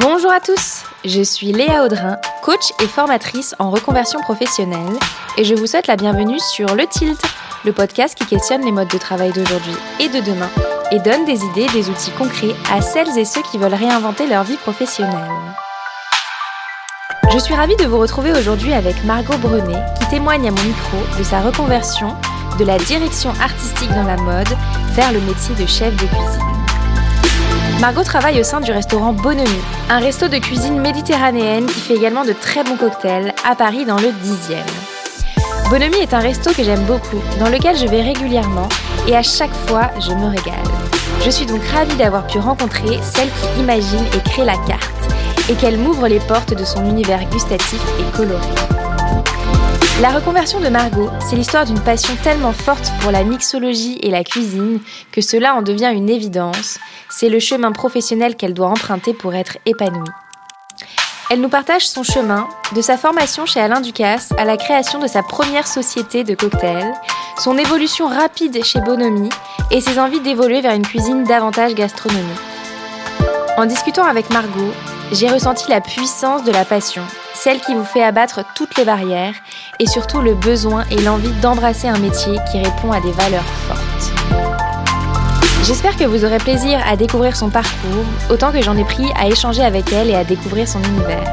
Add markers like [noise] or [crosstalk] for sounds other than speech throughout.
Bonjour à tous, je suis Léa Audrin, coach et formatrice en reconversion professionnelle, et je vous souhaite la bienvenue sur Le Tilt, le podcast qui questionne les modes de travail d'aujourd'hui et de demain, et donne des idées et des outils concrets à celles et ceux qui veulent réinventer leur vie professionnelle. Je suis ravie de vous retrouver aujourd'hui avec Margot Brenet, qui témoigne à mon micro de sa reconversion de la direction artistique dans la mode vers le métier de chef de cuisine. Margot travaille au sein du restaurant Bonhomie, un resto de cuisine méditerranéenne qui fait également de très bons cocktails à Paris dans le 10e. Bonhomie est un resto que j'aime beaucoup, dans lequel je vais régulièrement et à chaque fois je me régale. Je suis donc ravie d'avoir pu rencontrer celle qui imagine et crée la carte et qu'elle m'ouvre les portes de son univers gustatif et coloré. La reconversion de Margot, c'est l'histoire d'une passion tellement forte pour la mixologie et la cuisine que cela en devient une évidence. C'est le chemin professionnel qu'elle doit emprunter pour être épanouie. Elle nous partage son chemin, de sa formation chez Alain Ducasse à la création de sa première société de cocktails, son évolution rapide chez Bonhomie et ses envies d'évoluer vers une cuisine davantage gastronomique. En discutant avec Margot, j'ai ressenti la puissance de la passion, celle qui vous fait abattre toutes les barrières et surtout le besoin et l'envie d'embrasser un métier qui répond à des valeurs fortes. J'espère que vous aurez plaisir à découvrir son parcours, autant que j'en ai pris à échanger avec elle et à découvrir son univers.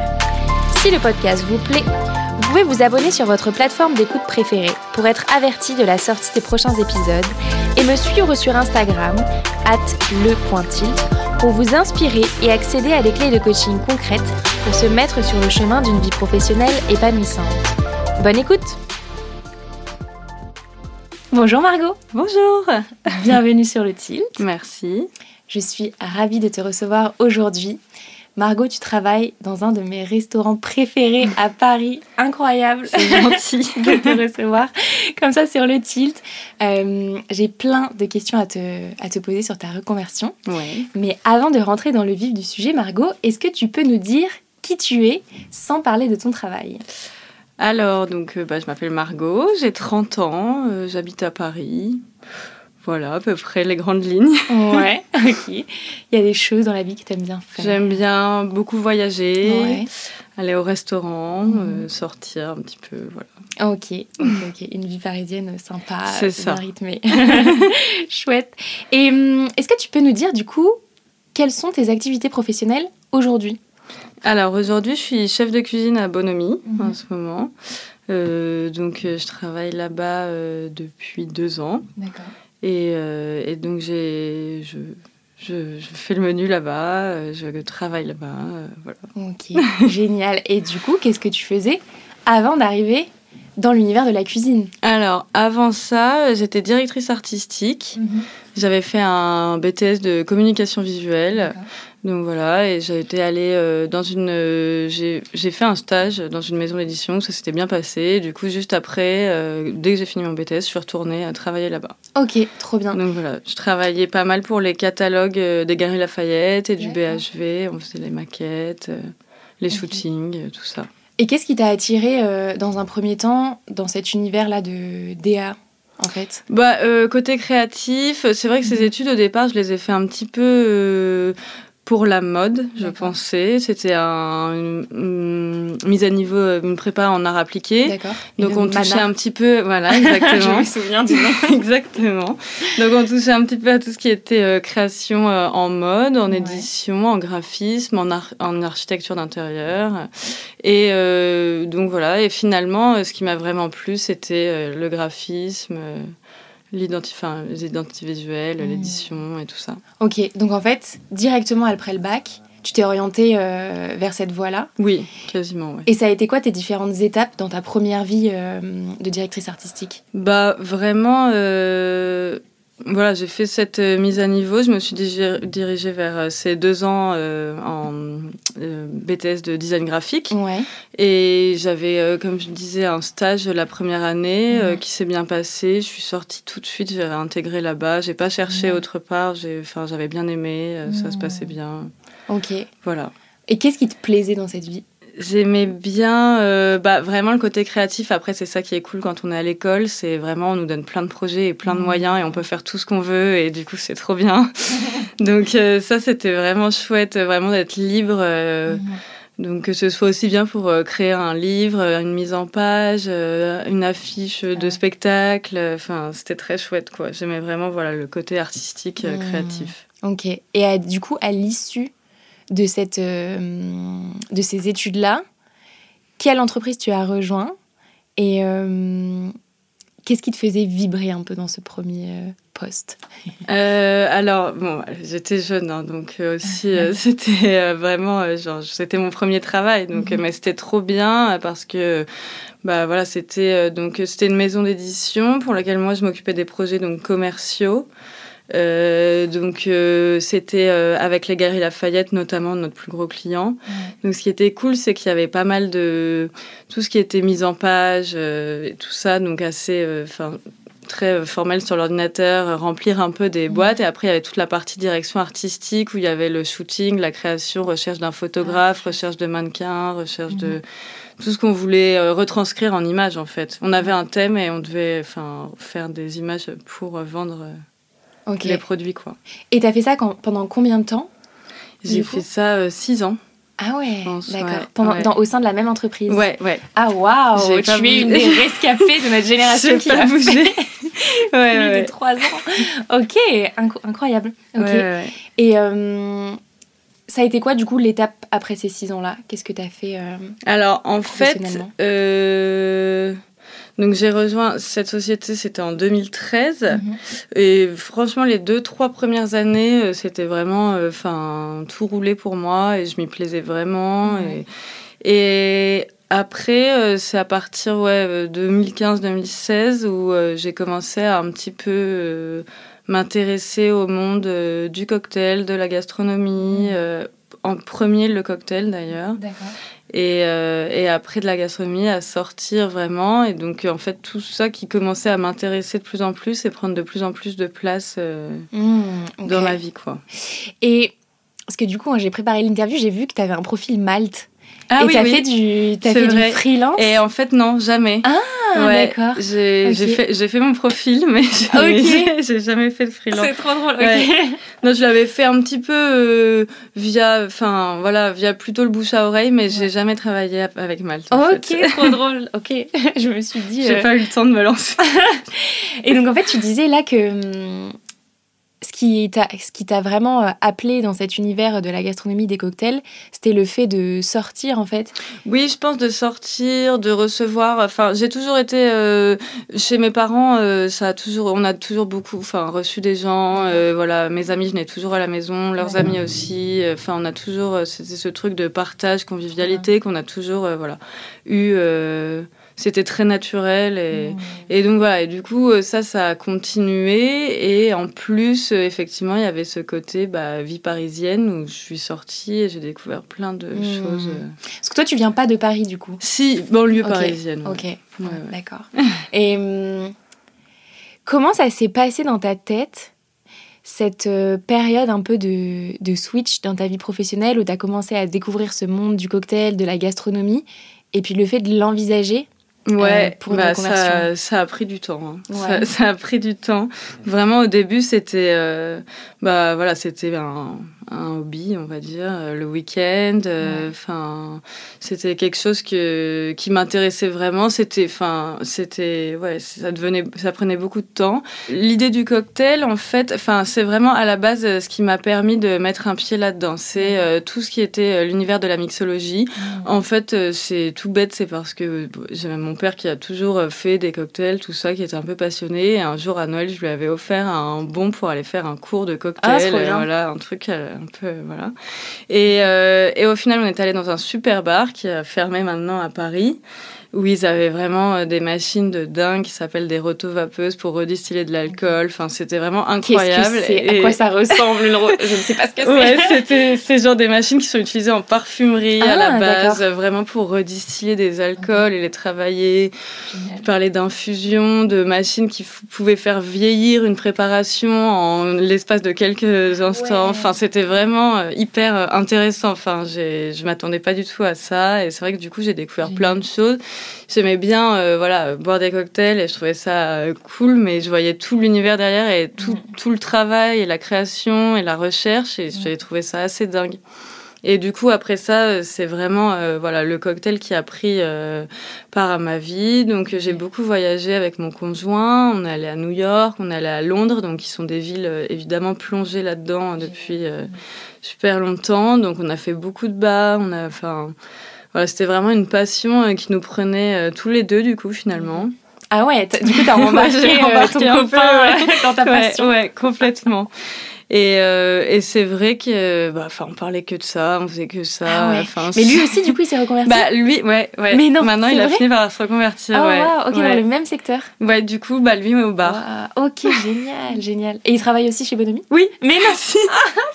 Si le podcast vous plaît, vous pouvez vous abonner sur votre plateforme d'écoute préférée pour être averti de la sortie des prochains épisodes et me suivre sur Instagram, at le.tilt, pour vous inspirer et accéder à des clés de coaching concrètes pour se mettre sur le chemin d'une vie professionnelle épanouissante. Bonne écoute Bonjour Margot Bonjour Bienvenue sur le Tilt. Merci. Je suis ravie de te recevoir aujourd'hui. Margot, tu travailles dans un de mes restaurants préférés à Paris. Incroyable. C'est gentil [laughs] de te recevoir comme ça sur le tilt. Euh, J'ai plein de questions à te, à te poser sur ta reconversion. Ouais. Mais avant de rentrer dans le vif du sujet, Margot, est-ce que tu peux nous dire qui tu es sans parler de ton travail? Alors, donc, euh, bah, je m'appelle Margot, j'ai 30 ans, euh, j'habite à Paris. Voilà, à peu près les grandes lignes. [laughs] Ouais, ok. Il y a des choses dans la vie que tu aimes bien faire. J'aime bien beaucoup voyager, Ouais. aller au restaurant, Mhm. euh, sortir un petit peu, voilà. Ok, ok, ok. Une vie parisienne sympa, ça. bien rythmée. [laughs] Chouette. Et hum, est-ce que tu peux nous dire du coup quelles sont tes activités professionnelles aujourd'hui? Alors, aujourd'hui, je suis chef de cuisine à Bonhomie Mhm. en ce moment. Euh, donc, euh, je travaille là-bas euh, depuis deux ans. D'accord. Et, euh, et donc, j'ai, je, je, je fais le menu là-bas, euh, je travaille là-bas, euh, voilà. Ok, [laughs] génial. Et du coup, qu'est-ce que tu faisais avant d'arriver dans l'univers de la cuisine? Alors, avant ça, j'étais directrice artistique. J'avais fait un BTS de communication visuelle. Donc voilà, et j'ai été allée euh, dans une. euh, j'ai fait un stage dans une maison d'édition, ça s'était bien passé. Du coup, juste après, euh, dès que j'ai fini mon BTS, je suis retournée à travailler là-bas. Ok, trop bien. Donc voilà, je travaillais pas mal pour les catalogues des Galeries Lafayette et du. BHV. On faisait les maquettes, les shootings, tout ça. Et qu'est-ce qui t'a attiré dans un premier temps dans cet univers-là de DA en fait? Bah, euh, côté créatif, c'est vrai que ces Mhm. études au départ, je les ai fait un petit peu euh, pour la mode, je pensais. C'était un, une, une mise à niveau, une prépa en art appliqué. D'accord. Donc Une on touchait mana. un petit peu, voilà, [laughs] Je exactement. me souviens du nom. [laughs] Exactement. Donc on touchait un petit peu à tout ce qui était euh, création euh, en mode, en Ouais. édition, en graphisme, en, ar- en architecture d'intérieur. Et euh, donc voilà, et finalement, ce qui m'a vraiment plu, c'était le graphisme, l'identi- enfin, les identités visuelles, Mm. l'édition et tout ça. Ok, donc en fait, directement après le bac, tu t'es orientée euh, vers cette voie-là? Oui, quasiment, ouais. Et ça a été quoi tes différentes étapes dans ta première vie euh, de directrice artistique? Bah vraiment, euh, voilà, j'ai fait cette euh, mise à niveau. Je me suis dirigée vers euh, ces deux ans euh, en euh, BTS de design graphique. Ouais. Et j'avais, euh, comme je disais, un stage la première année qui s'est bien passé. Je suis sortie tout de suite, j'ai intégré là-bas. J'ai pas cherché autre part. J'avais bien aimé. Ça se passait bien. Ok. Voilà. Et qu'est-ce qui te plaisait dans cette vie? J'aimais bien euh, bah, vraiment le côté créatif. Après, c'est ça qui est cool quand on est à l'école. C'est vraiment, on nous donne plein de projets et plein de mmh. moyens et on peut faire tout ce qu'on veut. Et du coup, c'est trop bien. [laughs] Donc, euh, ça, c'était vraiment chouette, vraiment d'être libre. Euh, mmh. Donc, que ce soit aussi bien pour créer un livre, une mise en page, une affiche de spectacle. Enfin, c'était très chouette, quoi. J'aimais vraiment voilà, le côté artistique, mmh. créatif. Ok. Et du coup, à l'issue de, cette, euh, de ces études-là, quelle entreprise tu as rejoint et euh, qu'est-ce qui te faisait vibrer un peu dans ce premier euh, poste? [laughs] Alors, bon, j'étais jeune, hein, donc aussi, [laughs] c'était vraiment, genre, c'était mon premier travail, donc, mhm. mais c'était trop bien parce que, bah voilà, c'était donc c'était une maison d'édition pour laquelle moi je m'occupais des projets donc commerciaux. Euh, donc euh, c'était euh, avec les Galeries Lafayette notamment notre plus gros client. Donc ce qui était cool, c'est qu'il y avait pas mal de tout ce qui était mise en page et tout ça, donc assez, enfin très formel sur l'ordinateur, remplir un peu des boîtes. Et après, il y avait toute la partie direction artistique où il y avait le shooting, la création, recherche d'un photographe, recherche de mannequins, recherche de mhm. tout ce qu'on voulait retranscrire en images en fait. On avait un thème et on devait enfin faire des images pour vendre les produits. Quoi. Et tu as fait ça pendant combien de temps J'ai fait ça euh, six ans. Ah ouais, d'accord. au sein de la même entreprise. Ouais, ouais. Ah waouh, tu es une des rescapées de notre [laughs] génération qui a bougé. ouais, [laughs] ouais. de trois ans. Ok, incroyable. Et euh, ça a été quoi du coup l'étape après ces six ans-là? Qu'est-ce que tu as fait euh, Alors en fait, donc j'ai rejoint cette société, c'était en 2013. Mhm. Et franchement, les deux, trois premières années, euh, c'était vraiment, euh, enfin, tout roulé pour moi et je m'y plaisais vraiment. Mhm. Et, et, après, euh, c'est à partir ouais, 2015-2016 où j'ai commencé à un petit peu m'intéresser au monde du cocktail, de la gastronomie. Mhm. en premier, le cocktail d'ailleurs. Et, euh, et, après de la gastronomie à sortir vraiment. Et donc, en fait, tout ça qui commençait à m'intéresser de plus en plus et prendre de plus en plus de place euh, mmh, dans ma vie, quoi. Et parce que du coup, j'ai préparé l'interview, j'ai vu que tu avais un profil Malte. Ah, et oui, t'as fait du, as fait du freelance Et en fait, non, jamais. Ah, d'accord. J'ai fait, fait, mon profil, mais [laughs] j'ai jamais fait de freelance. C'est trop drôle. ok. Non, je l'avais fait un petit peu euh, via, enfin voilà, via plutôt le bouche à oreille, mais j'ai jamais travaillé avec Malte. ok, trop drôle. [laughs] Ok, je me suis dit. J'ai euh, pas eu le temps de me lancer. [laughs] et donc en fait, tu disais là que hum, ce qui t'a vraiment euh, appelé dans cet univers de la gastronomie des cocktails, c'était le fait de sortir en fait? Oui, je pense de sortir, de recevoir. Enfin, j'ai toujours été euh, chez mes parents. Euh, ça a toujours, on a toujours beaucoup, enfin, reçu des gens. voilà, mes amis venaient toujours à la maison, leurs amis aussi. Enfin, on a toujours, c'était ce truc de partage, convivialité qu'on a toujours, voilà, eu c'était très naturel et, mmh. et, donc voilà et du coup euh, ça ça a continué et en plus euh, effectivement il y avait ce côté bah, vie parisienne où je suis sortie et j'ai découvert plein de mmh. choses euh. parce que toi tu viens pas de Paris du coup? Si banlieue parisienne ok d'accord et hum, comment ça s'est passé dans ta tête cette période un peu de, de switch dans ta vie professionnelle où tu as commencé à découvrir ce monde du cocktail, de la gastronomie, et puis le fait de l'envisager? Ouais, euh, pour bah, ça, ça, a pris du temps. Hein. [laughs] Ça, a pris du temps. Vraiment, au début, c'était euh, bah voilà, c'était un, un, hobby, on va dire, euh, le week-end. Enfin, c'était quelque chose que, qui m'intéressait vraiment. C'était, enfin, c'était, ouais, ça devenait, ça prenait beaucoup de temps. L'idée du cocktail, en fait, enfin, c'est vraiment à la base ce qui m'a permis de mettre un pied là-dedans. C'est tout ce qui était l'univers de la mixologie. En fait, c'est tout bête, c'est parce que j'ai mon père qui a toujours euh, fait des cocktails, tout ça, qui était un peu passionné. Et un jour à Noël, je lui avais offert un bon pour aller faire un cours de cocktail. Ah, voilà, un truc euh, euh, et, au final, on est allé dans un super bar qui a fermé maintenant à Paris. Où ils avaient vraiment euh, des machines de dingue qui s'appellent des rotovapeuses pour redistiller de l'alcool. Enfin, c'était vraiment incroyable. C'est? Et- À quoi ça ressemble une ro- Je ne sais pas ce que c'est. Ouais, [laughs] c'était c'est genre des machines qui sont utilisées en parfumerie à Ah, la base, d'accord. euh, vraiment pour redistiller des alcools et les travailler. Génial. Je parlais d'infusion, de machines qui pouvaient faire vieillir une préparation en l'espace de quelques instants. Ouais. Enfin, c'était vraiment euh, hyper euh, intéressant. Enfin, je m'attendais pas du tout à ça. Et c'est vrai que du coup, j'ai découvert Génial. plein de choses. J'aimais bien euh, voilà, boire des cocktails et je trouvais ça euh, cool, mais je voyais tout l'univers derrière et tout, tout le travail et la création et la recherche. Et j'ai trouvé ça assez dingue. Et du coup, après ça, euh, c'est vraiment euh, voilà, le cocktail qui a pris euh, part à ma vie. Donc, j'ai beaucoup voyagé avec mon conjoint. On est allé à New York, on est allé à Londres, donc qui sont des villes euh, évidemment plongées là-dedans depuis super longtemps. Donc, on a fait beaucoup de bars. On a, enfin, voilà, c'était vraiment une passion euh, qui nous prenait euh, tous les deux, du coup, finalement. Ah ouais, du coup, t'as [laughs] Ouais, j'ai euh, embarqué ton copain peu, ouais, dans ta Ouais, passion. ouais, complètement. Et, euh, et c'est vrai que, bah, enfin, on parlait que de ça, on faisait que ça. Ah ouais. enfin, Mais lui aussi, du coup, il s'est reconverti. Bah lui, ouais, ouais. Mais non, Maintenant, il a fini par se reconvertir. Ah ouais. wow, ok, ouais. dans le même secteur. Ouais, du coup, bah lui, ouais, au bar. Waouh, ok, [laughs] génial, génial. Et il travaille aussi chez Bonomi Oui, Mais non, [laughs] si,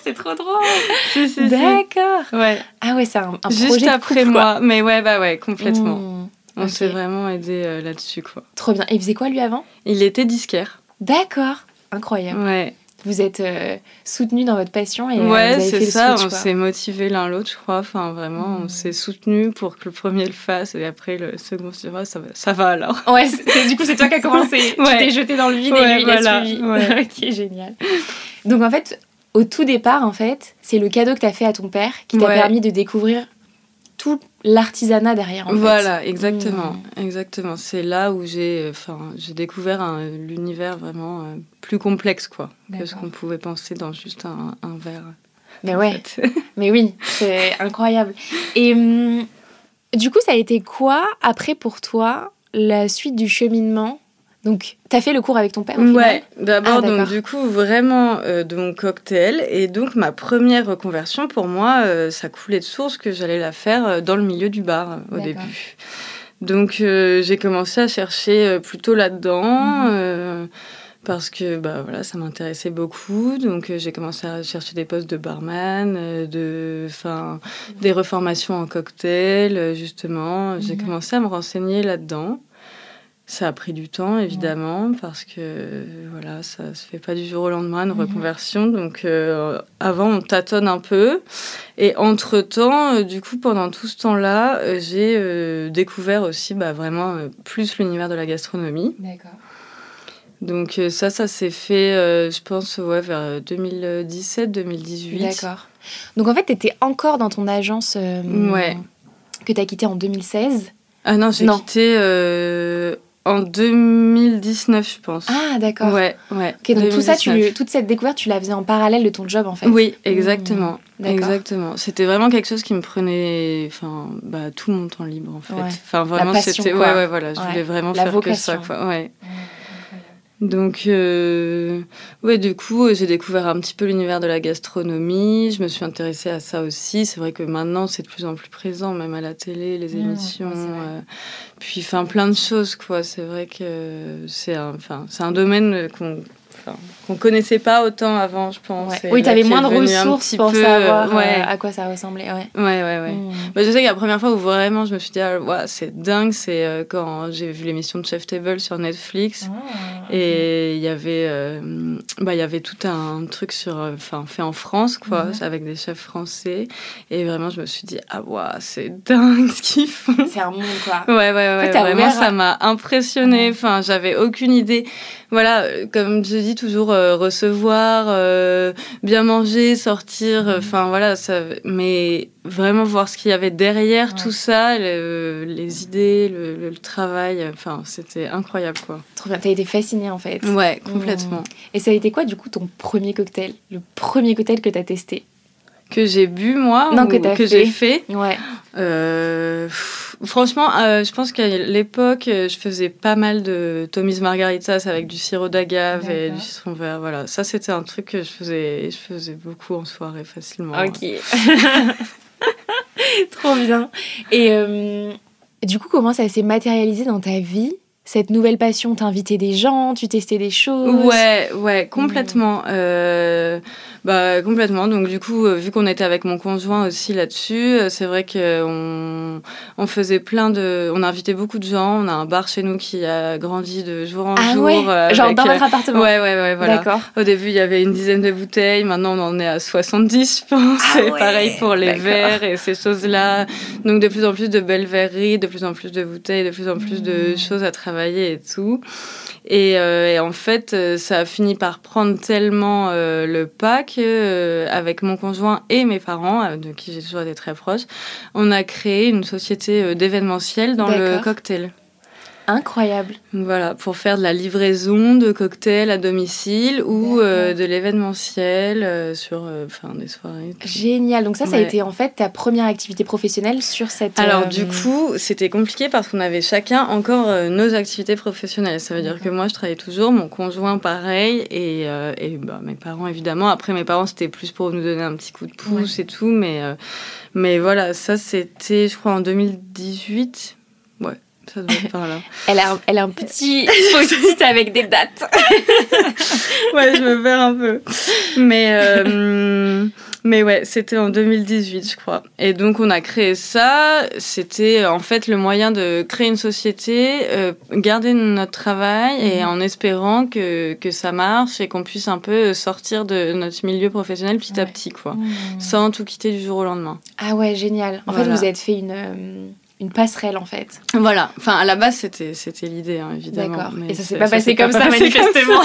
c'est trop drôle. si, si, si. D'accord. Ouais, Ah ouais, c'est un, un juste projet de après couple, moi. Mais ouais, bah ouais, complètement. Mmh, On s'est vraiment aidé euh, là-dessus, quoi. Trop bien. Et il faisait quoi lui avant Il était disquaire. D'accord. Incroyable. Ouais, Vous êtes euh, soutenus dans votre passion et euh, vous ouais, c'est ça. switch, on s'est motivés l'un l'autre, je crois. Enfin, vraiment, on Mm. s'est soutenus pour que le premier le fasse et après le second se dira, ça va, ça va alors. [laughs] Ouais, du coup, c'est toi qui as [laughs] commencé. Tu Ouais. t'es jeté dans le vide et Ouais, lui, il a voilà, suivi. [laughs] ok, génial. Donc, en fait, au tout départ, en fait, c'est le cadeau que tu as fait à ton père qui t'a permis de découvrir tout l'artisanat derrière, en fait. Voilà, exactement, Mm. exactement. C'est là où j'ai, enfin, j'ai découvert un- l'univers vraiment euh, plus complexe, quoi, que ce qu'on pouvait penser dans juste un, un verre. Mais ouais, fait. [laughs] mais oui, c'est incroyable. Et hum, du coup, ça a été quoi, après, pour toi, la suite du cheminement Donc, t'as fait le cours avec ton père, au Ouais, d'abord Ah, donc du coup vraiment euh, de mon cocktail et donc ma première reconversion pour moi euh, ça coulait de source que j'allais la faire euh, dans le milieu du bar euh, au début. Donc euh, j'ai commencé à chercher plutôt là-dedans Mhm. parce que bah voilà ça m'intéressait beaucoup donc euh, j'ai commencé à chercher des postes de barman, euh, de enfin des reformations en cocktail euh, justement. J'ai Mhm. commencé à me renseigner là-dedans. Ça a pris du temps, évidemment, parce que euh, voilà, ça se fait pas du jour au lendemain, une Mhm. reconversion. Donc, euh, avant, on tâtonne un peu. Et entre-temps, euh, du coup, pendant tout ce temps-là, euh, j'ai découvert aussi bah, vraiment plus l'univers de la gastronomie. D'accord. Donc, ça, ça s'est fait, euh, je pense, ouais, vers 2017-2018. D'accord. Donc, en fait, t'étais encore dans ton agence euh, Ouais. que t'as quittée en 2016. Ah non, j'ai quitté euh, en 2019, je pense. Ah, d'accord. Ouais, ouais. Ok, donc tout ça, tu, 2019. toute cette découverte, tu la faisais en parallèle de ton job, en fait. Oui, exactement. D'accord. Exactement. C'était vraiment quelque chose qui me prenait enfin, bah, tout mon temps libre, en fait. Ouais. Enfin, vraiment, c'était. Ouais, ouais, voilà. Je voulais vraiment La faire que ça, vocation. quoi. Ouais. Donc, euh, ouais, du coup, j'ai découvert un petit peu l'univers de la gastronomie. Je me suis intéressée à ça aussi. C'est vrai que maintenant, c'est de plus en plus présent, même à la télé, les émissions. ouais, euh, puis, enfin, plein de choses, quoi. C'est vrai que c'est un, un domaine qu'on enfin, qu'on connaissait pas autant avant, je pense. Ouais. Oui, qui est moins de ressources pour peu, savoir euh, ouais. euh, à quoi ça ressemblait. Ouais. Ouais, ouais, ouais. Mm. Bah, je sais que la première fois où vraiment je me suis dit, ah, c'est dingue, c'est euh, quand j'ai vu l'émission de Chef Table sur Netflix. Ah, Et il y avait, euh, bah, il y avait tout un truc sur, enfin, fait en France, quoi, avec des chefs français. Et vraiment, je me suis dit, ah, ouais, c'est dingue ce qu'ils font. C'est un monde, quoi. Ouais, ouais, ouais. fait, vraiment, ça m'a impressionné. Enfin, j'avais aucune idée. Voilà, euh, comme je dis toujours, euh, recevoir, euh, bien manger, sortir. euh, Enfin, voilà, ça. Mais vraiment voir ce qu'il y avait derrière Ouais. tout ça, le- les idées, le, le- le travail. Enfin, c'était incroyable, quoi. Trop bien. T'as été fascinée, en fait. Ouais, complètement. Et ça a été quoi, du coup, ton premier cocktail? Le premier cocktail que t'as testé? Que j'ai bu moi Non, ou que t'as j'ai fait. fait? Ouais. Euh, pff, franchement, euh, je pense qu'à l'époque, euh, je faisais pas mal de Tommy's Margaritas avec du sirop d'agave et du citron vert. Voilà, ça c'était un truc que je faisais, je faisais beaucoup en soirée facilement. Ok. [laughs] [laughs] Trop bien. Et euh, du coup, comment ça s'est matérialisé dans ta vie cette nouvelle passion, t'invitais des gens, tu testais des choses? Ouais, ouais, complètement. Euh, bah, complètement. Donc, du coup, euh, vu qu'on était avec mon conjoint aussi là-dessus, euh, c'est vrai qu'on on faisait plein de. On a invité beaucoup de gens. On a un bar chez nous qui a grandi de jour en ah jour. Ouais Genre dans votre appartement Ouais, ouais, ouais, voilà. D'accord. Au début, il y avait une dizaine de bouteilles. Maintenant, on en est à 70, je pense. Ah et pareil pour les verres et ces choses-là. Donc, de plus en plus de belles verreries, de plus en plus de bouteilles, de plus en plus de mmh. choses à travailler et tout. Et, euh, et, en fait, euh, ça a fini par prendre tellement euh, le pas que, avec mon conjoint et mes parents, de qui j'ai toujours été très proche, on a créé une société d'événementiel dans le cocktail. Incroyable. Voilà, pour faire de la livraison de cocktails à domicile ou euh, de l'événementiel euh, sur euh, des soirées. Génial. Donc ça, ça a été en fait ta première activité professionnelle sur cette... Alors du coup, c'était compliqué parce qu'on avait chacun encore nos activités professionnelles. Ça veut dire que moi, je travaillais toujours, mon conjoint pareil, et, et bah, mes parents évidemment. Après, mes parents, c'était plus pour nous donner un petit coup de pouce et tout, mais, mais voilà, ça c'était, je crois, en 2018. Ouais. Ça doit être par là. [laughs] elle, a, elle a un petit post-it avec des dates. [laughs] ouais, je me perds un peu. Mais, euh, mais ouais, c'était en 2018, je crois. Et donc, on a créé ça. C'était en fait le moyen de créer une société, euh, garder notre travail et mhm. en espérant que, que ça marche et qu'on puisse un peu sortir de notre milieu professionnel petit à petit, quoi. Mhm. Sans tout quitter du jour au lendemain. Ah ouais, génial. En fait, vous avez fait une. Euh, une passerelle en fait. Voilà, enfin à la base c'était c'était l'idée hein, évidemment. D'accord. Et ça s'est pas passé comme ça manifestement.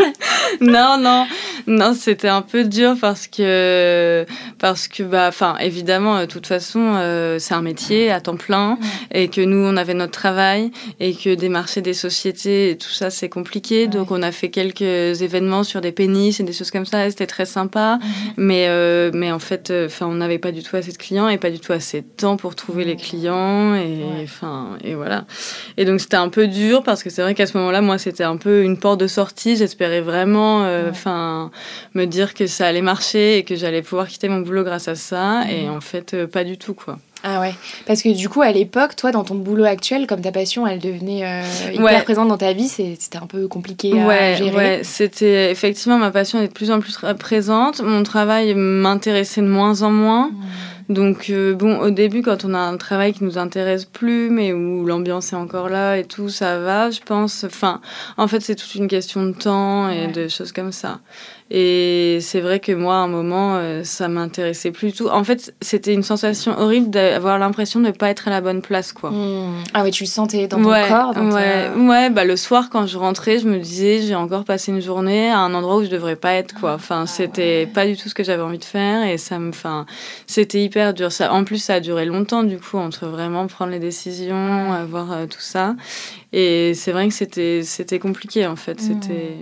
[laughs] non non. Non c'était un peu dur parce que parce que bah enfin évidemment de toute façon euh, c'est un métier à temps plein et que nous on avait notre travail et que démarcher des sociétés et tout ça c'est compliqué. Donc on a fait quelques événements sur des pénis et des choses comme ça c'était très sympa. Mais euh, mais en fait euh, enfin on n'avait pas du tout assez de clients et pas du tout assez de temps pour trouver les clients et enfin et voilà. Et donc c'était un peu dur parce que c'est vrai qu'à ce moment-là, moi c'était un peu une porte de sortie. J'espérais vraiment, euh, enfin, me dire que ça allait marcher et que j'allais pouvoir quitter mon boulot grâce à ça. Et en fait, euh, pas du tout quoi. Ah ouais, parce que du coup, à l'époque, toi, dans ton boulot actuel, comme ta passion, elle devenait euh, hyper présente dans ta vie, c'était un peu compliqué à ouais, gérer. Ouais, c'était effectivement ma passion est de plus en plus présente. Mon travail m'intéressait de moins en moins. Mmh. Donc euh, bon, au début, quand on a un travail qui nous intéresse plus, mais où l'ambiance est encore là et tout, ça va, je pense. Enfin, en fait, c'est toute une question de temps et de choses comme ça. Et c'est vrai que moi, à un moment, euh, ça m'intéressait plus tout. En fait, c'était une sensation horrible d'avoir l'impression de ne pas être à la bonne place, quoi. Hmm. Ah oui, tu le sentais dans ton corps Ouais, ouais bah, le soir, quand je rentrais, je me disais, j'ai encore passé une journée à un endroit où je devrais pas être, quoi. Enfin, ah c'était pas du tout ce que j'avais envie de faire et ça me... Enfin, c'était hyper dur. Ça, en plus, ça a duré longtemps, du coup, entre vraiment prendre les décisions, avoir euh, tout ça. Et c'est vrai que c'était compliqué, en fait. Hmm. C'était...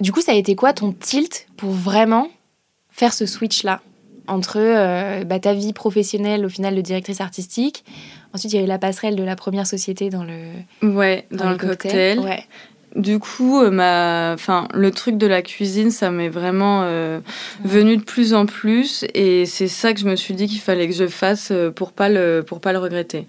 Du coup, ça a été quoi ton tilt pour vraiment faire ce switch-là entre euh, bah, ta vie professionnelle au final de directrice artistique Ensuite, il y a eu la passerelle de la première société dans le, ouais, dans, le cocktail. Ouais. Du coup, euh, ma, enfin, le truc de la cuisine, ça m'est vraiment euh, venu de plus en plus, et c'est ça que je me suis dit qu'il fallait que je fasse euh, pour pas le, pour pas le regretter.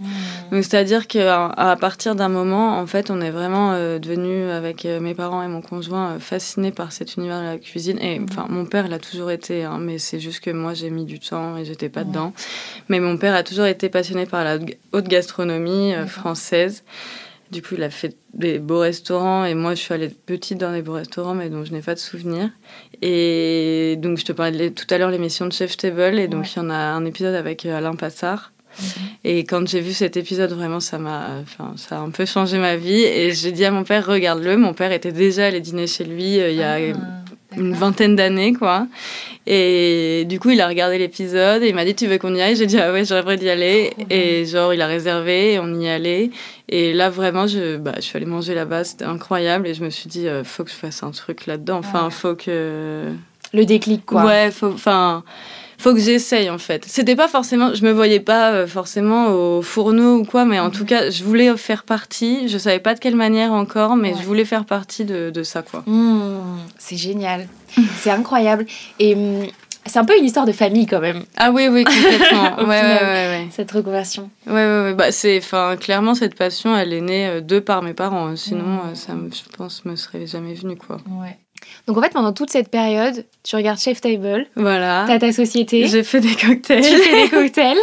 Donc, c'est-à-dire qu'à à partir d'un moment, en fait, on est vraiment devenu avec mes parents et mon conjoint fascinés par cet univers de la cuisine. Et enfin, mon père l'a toujours été, hein, mais c'est juste que moi j'ai mis du temps et j'étais pas dedans. Mais mon père a toujours été passionné par la haute gastronomie française. Du coup, il a fait des beaux restaurants et moi, je suis allée petite dans des beaux restaurants, mais dont je n'ai pas de souvenirs. Et donc, je te parlais tout à l'heure l'émission de Chef Table, et donc il y en a un épisode avec euh, Alain Passard. Mhm. Et quand j'ai vu cet épisode, vraiment, ça m'a, enfin, ça a un peu changé ma vie. Et j'ai dit à mon père, regarde-le. Mon père était déjà allé dîner chez lui euh, il y a ah une vingtaine d'années, quoi. Et du coup, il a regardé l'épisode et il m'a dit, tu veux qu'on y aille? J'ai dit, ah ouais, j'aimerais d'y aller. Et genre, il a réservé et on y allait. Et là, vraiment, je, bah, je suis allée manger là-bas, c'était incroyable. Et je me suis dit, euh, faut que je fasse un truc là-dedans. Enfin, faut que... Le déclic, quoi. Ouais, faut... Enfin faut que j'essaye en fait. C'était pas forcément, je me voyais pas euh, forcément au fourneau ou quoi, mais en tout mhm. cas, je voulais faire partie. Je savais pas de quelle manière encore, mais je voulais faire partie de, de ça quoi. Mmh, c'est génial, [laughs] c'est incroyable. Et hum, c'est un peu une histoire de famille quand même. Ah oui, oui, complètement. [laughs] ouais, ouais, ouais, Cette reconversion. Ouais, ouais, ouais. Bah, c'est, enfin, clairement, cette passion, elle est née euh, de par mes parents. Sinon, mmh. ça, je pense, me serait jamais venue, quoi. Ouais. Donc en fait, pendant toute cette période, tu regardes Chef Table. Voilà. T'as ta société. J'ai fait des cocktails. Tu fais des [laughs] cocktails.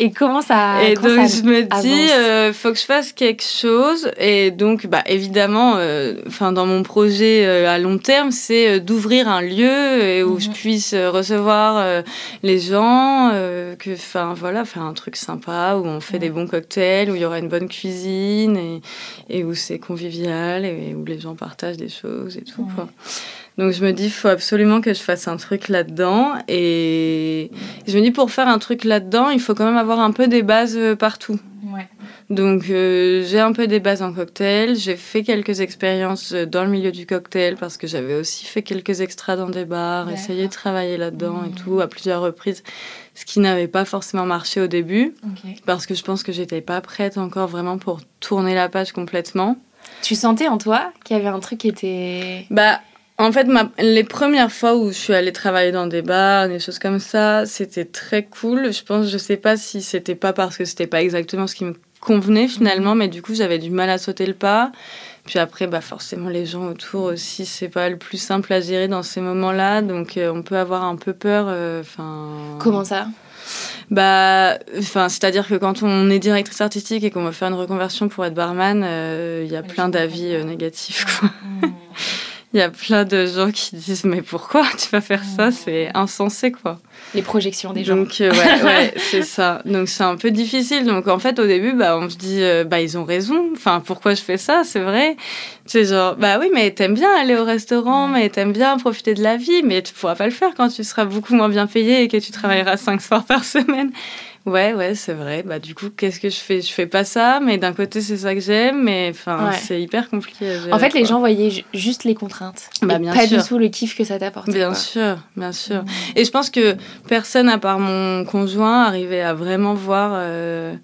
Et comment ça Et donc je me dis, euh, faut que je fasse quelque chose. Et donc, bah évidemment, euh, enfin dans mon projet euh, à long terme, c'est euh, d'ouvrir un lieu où je mhm. puisse recevoir les gens, que, enfin voilà, faire un truc sympa où on fait des bons cocktails, où il y aura une bonne cuisine et, et où c'est convivial et où les gens partagent des choses et tout. Quoi. Donc je me dis, faut absolument que je fasse un truc là-dedans. Et je me dis, pour faire un truc là-dedans, il faut quand même avoir un peu des bases euh, partout. Ouais. Donc euh, j'ai un peu des bases en cocktail. J'ai fait quelques expériences euh, dans le milieu du cocktail parce que j'avais aussi fait quelques extras dans des bars, essayé de travailler là-dedans et mmh. tout à plusieurs reprises. Ce qui n'avait pas forcément marché au début parce que je pense que j'étais pas prête encore vraiment pour tourner la page complètement. Tu sentais en toi qu'il y avait un truc qui était... Bah en fait, les premières fois où je suis allée travailler dans des bars, des choses comme ça, c'était très cool. Je pense, je sais pas si c'était pas parce que c'était pas exactement ce qui me convenait finalement, mhm. mais du coup, j'avais du mal à sauter le pas. Puis après, bah forcément, les gens autour aussi, c'est pas le plus simple à gérer dans ces moments-là, donc euh, on peut avoir un peu peur. Euh. Comment ça? Bah, enfin, c'est-à-dire que quand on est directrice artistique et qu'on veut faire une reconversion pour être barman, euh, il y a plein d'avis négatifs. Quoi. [laughs] Il y a plein de gens qui disent mais pourquoi tu vas faire ça? C'est insensé quoi. Les projections des gens. Donc euh, ouais, [laughs] ouais c'est ça. Donc c'est un peu difficile. Donc en fait au début bah on se dit euh, bah ils ont raison. Enfin pourquoi je fais ça? C'est vrai. C'est genre bah oui mais t'aimes bien aller au restaurant, mais t'aimes bien profiter de la vie, mais tu pourras pas le faire quand tu seras beaucoup moins bien payé et que tu travailleras cinq soirs par semaine. Ouais, ouais, c'est vrai. Bah, du coup, qu'est-ce que je fais? Je fais pas ça, mais d'un côté, c'est ça que j'aime, mais enfin, c'est hyper compliqué à gérer, En fait, les gens voyaient juste les contraintes, bah, bien pas du tout le kiff que ça t'apporte. Bien sûr, bien sûr. Mmh. Et je pense que personne, à part mon conjoint, arrivait à vraiment voir. Euh,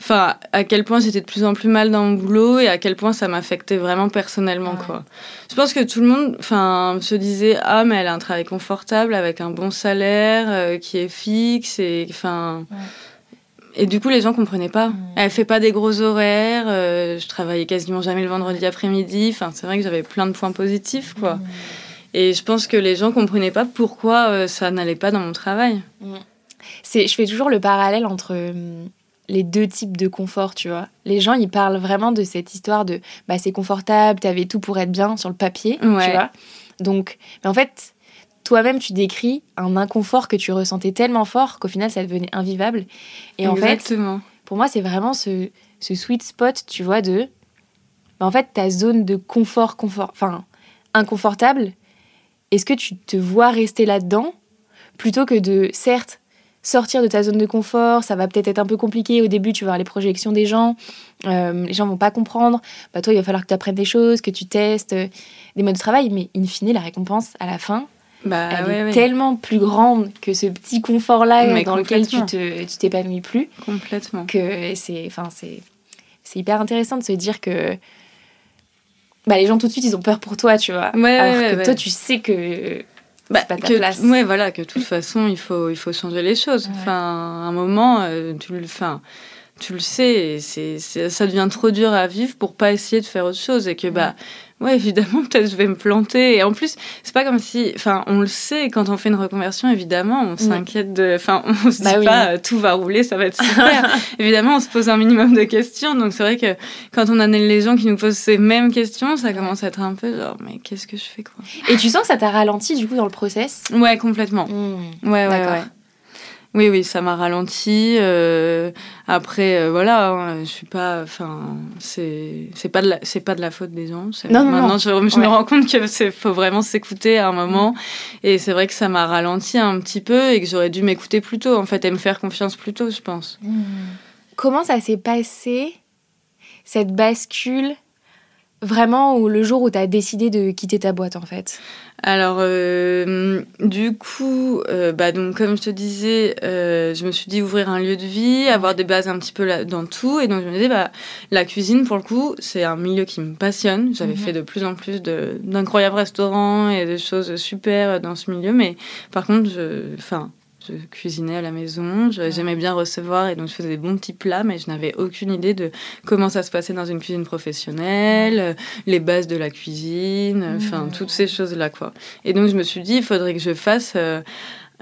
enfin, à quel point j'étais de plus en plus mal dans mon boulot et à quel point ça m'affectait vraiment personnellement, quoi. Je pense que tout le monde, enfin, se disait ah mais elle a un travail confortable avec un bon salaire euh, qui est fixe et enfin. Et du coup, les gens comprenaient pas. Mmh. Elle fait pas des gros horaires. Euh, je travaillais quasiment jamais le vendredi après-midi. Enfin, c'est vrai que j'avais plein de points positifs, quoi. Mmh. Et je pense que les gens comprenaient pas pourquoi euh, ça n'allait pas dans mon travail. Mmh. C'est, je fais toujours le parallèle entre les deux types de confort, tu vois. Les gens, ils parlent vraiment de cette histoire de, bah, c'est confortable, t'avais tout pour être bien sur le papier, tu vois. Donc, mais en fait, toi-même, tu décris un inconfort que tu ressentais tellement fort qu'au final, ça devenait invivable. Et en fait, pour moi, c'est vraiment ce, sweet spot, tu vois, de. Bah, en fait, ta zone de confort, confort, enfin, inconfortable, est-ce que tu te vois rester là-dedans plutôt que de, certes, sortir de ta zone de confort, ça va peut-être être un peu compliqué au début, tu vas voir les projections des gens, euh, les gens vont pas comprendre, bah toi il va falloir que tu apprennes des choses, que tu testes euh, des modes de travail, mais in fine la récompense à la fin, bah, elle est tellement plus grande que ce petit confort-là dans lequel tu tu t'épanouis plus. Complètement. Que c'est, enfin, c'est, c'est hyper intéressant de se dire que bah, les gens tout de suite ils ont peur pour toi, tu vois. Alors que toi tu sais que bah, pas ta que, place. Ouais, voilà, que de toute façon il faut, il faut changer les choses. Enfin, à un moment, euh, tu le, enfin, tu le sais, c'est, ça devient trop dur à vivre pour pas essayer de faire autre chose et que bah ouais, évidemment, [laughs] peut-être je vais me planter. Et en plus, c'est pas comme si, enfin, on le sait, quand on fait une reconversion, évidemment, on s'inquiète de, enfin, [laughs] on se bah dit pas, euh, tout va rouler, ça va être super. [laughs] évidemment, on se pose un minimum de questions. Donc, c'est vrai que quand on a les gens qui nous posent ces mêmes questions, ça commence à être un peu genre, mais qu'est-ce que je fais, quoi? Et tu sens que ça t'a ralenti, du coup, dans le process? Ouais, complètement. Mmh. Ouais, ouais, ouais. Oui, oui, ça m'a ralenti. Euh, après, euh, voilà, hein, je suis pas. Enfin, c'est c'est pas de la c'est pas de la faute des gens. Non, non, Maintenant, je, me rends compte que c'est faut vraiment s'écouter à un moment. Et c'est vrai que ça m'a ralenti un petit peu et que j'aurais dû m'écouter plus tôt, en fait, et me faire confiance plus tôt, je pense. Mmh. Comment ça s'est passé cette bascule vraiment ou le jour où tu as décidé de quitter ta boîte en fait? Alors, euh, du coup, euh, bah, donc, comme je te disais, euh, je me suis dit ouvrir un lieu de vie, avoir des bases un petit peu là, dans tout. Et donc, je me disais, bah, la cuisine, pour le coup, c'est un milieu qui me passionne. J'avais mhm. fait de plus en plus d'incroyables restaurants et de choses super dans ce milieu. Mais par contre, je, enfin, je cuisinais à la maison, j'aimais bien recevoir et donc je faisais des bons petits plats, mais je n'avais aucune idée de comment ça se passait dans une cuisine professionnelle, euh, les bases de la cuisine, euh, enfin toutes ces choses-là quoi. Et donc je me suis dit, il faudrait que je fasse euh,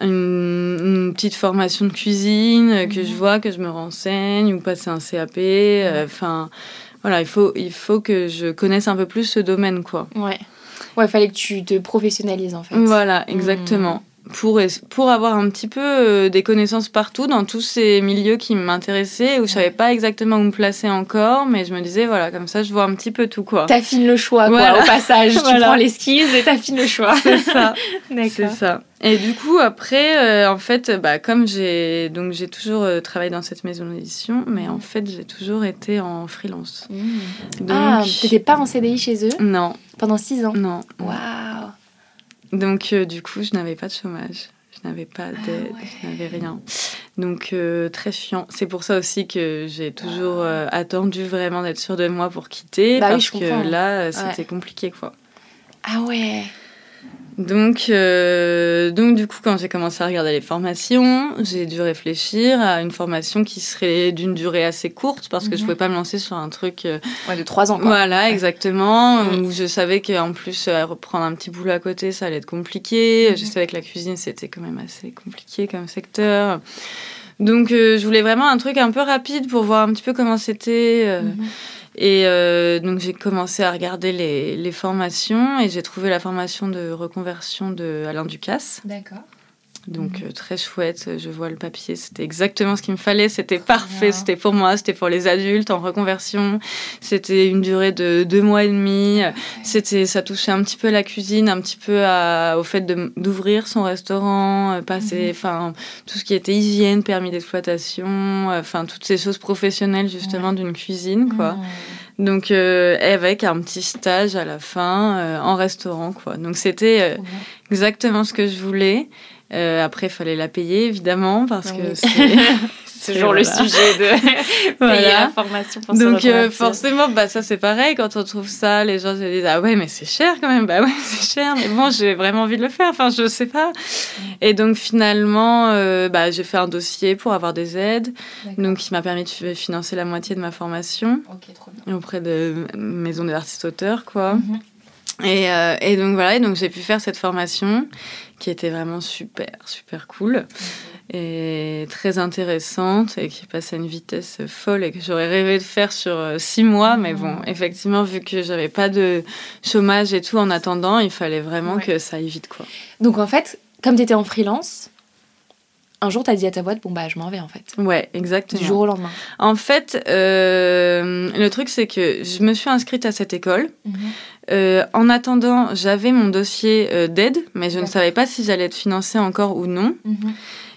une, petite formation de cuisine, que je vois, que je me renseigne ou passer un CAP, enfin voilà, il faut, il faut que je connaisse un peu plus ce domaine quoi. Ouais. Ouais, il fallait que tu te professionnalises en fait. Voilà, exactement pour, pour avoir un petit peu euh, des connaissances partout dans tous ces milieux qui m'intéressaient où je savais pas exactement où me placer encore mais je me disais voilà comme ça je vois un petit peu tout quoi. T'affines le choix quoi au passage. [laughs] Tu prends l'esquisse et t'affines le choix. C'est ça. [laughs] C'est ça. Et du coup après euh, en fait bah comme j'ai donc j'ai toujours euh, travaillé dans cette maison d'édition mais en fait j'ai toujours été en freelance. Mmh. donc... ah t'étais pas en CDI chez eux? Non. Pendant six ans? Non. Waouh donc, euh, du coup, je n'avais pas de chômage. Je n'avais pas ah d'aide, je n'avais rien. Donc, euh, très chiant. C'est pour ça aussi que j'ai toujours euh, attendu vraiment d'être sûre de moi pour quitter. Bah parce que là, c'était compliqué, quoi. Ah ouais donc, euh, donc du coup, quand j'ai commencé à regarder les formations, j'ai dû réfléchir à une formation qui serait d'une durée assez courte parce que je je mhm. pouvais pas me lancer sur un truc euh, de trois ans. Quoi. Voilà, exactement. Mhm. Où je savais qu'en plus euh, reprendre un petit boulot à côté, ça allait être compliqué. Je mhm. savais que la cuisine c'était quand même assez compliqué comme secteur. Donc, je voulais vraiment un truc un peu rapide pour voir un petit peu comment c'était. Et euh, donc j'ai commencé à regarder les, les formations et j'ai trouvé la formation de reconversion de Alain Ducasse. D'accord. Donc euh, très chouette, je vois le papier, c'était exactement ce qu'il me fallait, c'était parfait, c'était pour moi, c'était pour les adultes en reconversion, c'était une durée de deux mois et demi, c'était, ça touchait un petit peu à la cuisine, un petit peu à, au fait d'ouvrir son restaurant, euh, passer, mhm. enfin tout ce qui était hygiène, permis d'exploitation, euh, enfin toutes ces choses professionnelles justement d'une cuisine quoi. Donc avec un petit stage à la fin en restaurant quoi. Donc c'était exactement ce que je voulais. Euh, après, il fallait la payer, évidemment, parce que [laughs] c'est toujours le sujet de [laughs] payer la formation pour Donc, euh, forcément, bah, ça, c'est pareil. Quand on trouve ça, les gens se disent Ah ouais, mais c'est cher quand même. Bah ouais, [laughs] c'est cher. Mais bon, j'ai vraiment envie de le faire. Enfin, je sais pas. Et donc, finalement, euh, bah, j'ai fait un dossier pour avoir des aides. Donc, qui m'a permis de financer la moitié de ma formation. Auprès de maison des artistes auteurs, quoi. Mhm. Et, et, donc voilà, et donc j'ai pu faire cette formation qui était vraiment super, super cool et très intéressante et qui passait à une vitesse folle et que j'aurais rêvé de faire sur euh, six mois. Mais bon, effectivement, vu que j'avais pas de chômage et tout en attendant, il fallait vraiment que ça aille vite, quoi. Donc en fait, comme tu étais en freelance, un jour, tu as dit à ta boîte, bon, bah, je m'en vais, en fait. Ouais, exactement. Du jour au lendemain. En fait, euh, le truc, c'est que je me suis inscrite à cette école. Mhm. Euh, en attendant, j'avais mon dossier euh, d'aide, mais je ne savais pas si j'allais être financée encore ou non. Mhm.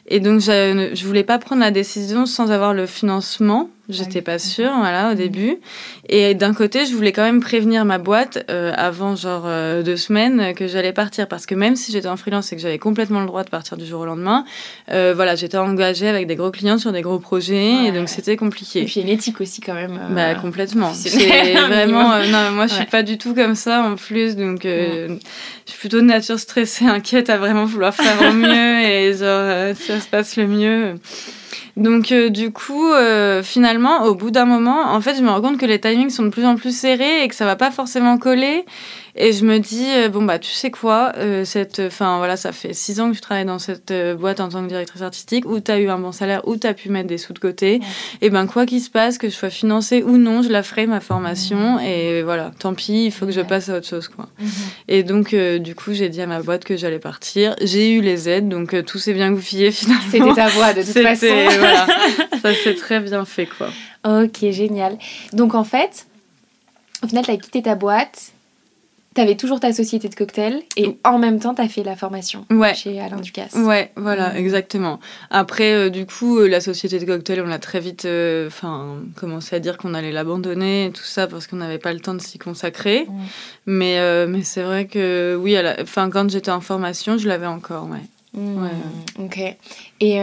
Et donc, je ne voulais pas prendre la décision sans avoir le financement. J'étais pas sûre, voilà, au mhm. début. Et d'un côté, je voulais quand même prévenir ma boîte euh, avant genre euh, deux semaines que j'allais partir, parce que même si j'étais en freelance et que j'avais complètement le droit de partir du jour au lendemain, euh, voilà, j'étais engagée avec des gros clients sur des gros projets, et donc c'était compliqué. Et puis une éthique aussi quand même. bah complètement. C'est [laughs] vraiment, non, moi je suis pas du tout comme ça en plus, donc je suis plutôt de nature stressée, inquiète à vraiment vouloir faire au mieux et genre ça se passe le mieux. Donc euh, du coup, euh, finalement, au bout d'un moment, en fait, je me rends compte que les timings sont de plus en plus serrés et que ça va pas forcément coller. Et je me dis, euh, bon, bah, tu sais quoi, euh, cette, enfin, voilà, ça fait six ans que je travaille dans cette euh, boîte en tant que directrice artistique, où tu as eu un bon salaire, où tu as pu mettre des sous de côté. Et ben, quoi qu'il se passe, que je sois financée ou non, je la ferai, ma formation. Et voilà, tant pis, il faut que je passe à autre chose, quoi. Mhm. Et donc, du coup, j'ai dit à ma boîte que j'allais partir. J'ai eu les aides, donc tout s'est bien goupillé [laughs] finalement. C'était ta voix, de toute façon. [laughs] voilà, [laughs] ça s'est très bien fait, quoi. Ok, génial. Donc, en fait, au final, tu as quitté ta boîte tu avais toujours ta société de cocktail et en même temps, tu as fait la formation chez Alain Ducasse. Ouais, voilà, mm. exactement. Après, euh, du coup, euh, la société de cocktail, on a très vite euh, commencé à dire qu'on allait l'abandonner et tout ça parce qu'on n'avait pas le temps de s'y consacrer. Mm. Mais, mais c'est vrai que oui, enfin, quand j'étais en formation, je l'avais encore, ouais. Mm. Ok. Et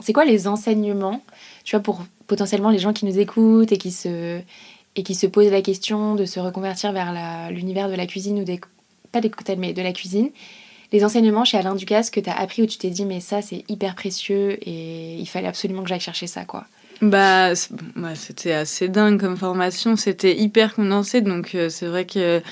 c'est quoi les enseignements, tu vois, pour potentiellement les gens qui nous écoutent et qui se et qui se posent la question de se reconvertir vers l'univers de la cuisine ou des pas des cocktails mais de la cuisine. Les enseignements chez Alain Ducasse que tu as appris où tu t'es dit mais ça c'est hyper précieux et il fallait absolument que j'aille chercher ça quoi. Bah, bah c'était assez dingue comme formation. C'était hyper condensé donc euh, c'est vrai que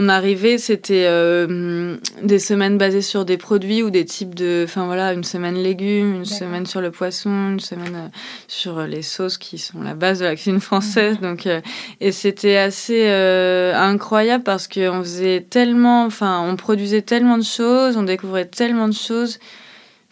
on arrivait, c'était euh, des semaines basées sur des produits ou des types de. Enfin voilà, une semaine légumes, une semaine sur le poisson, une semaine euh, sur les sauces qui sont la base de la cuisine française. Mhm. Donc, euh, et c'était assez incroyable parce qu'on faisait tellement. Enfin, on produisait tellement de choses, on découvrait tellement de choses.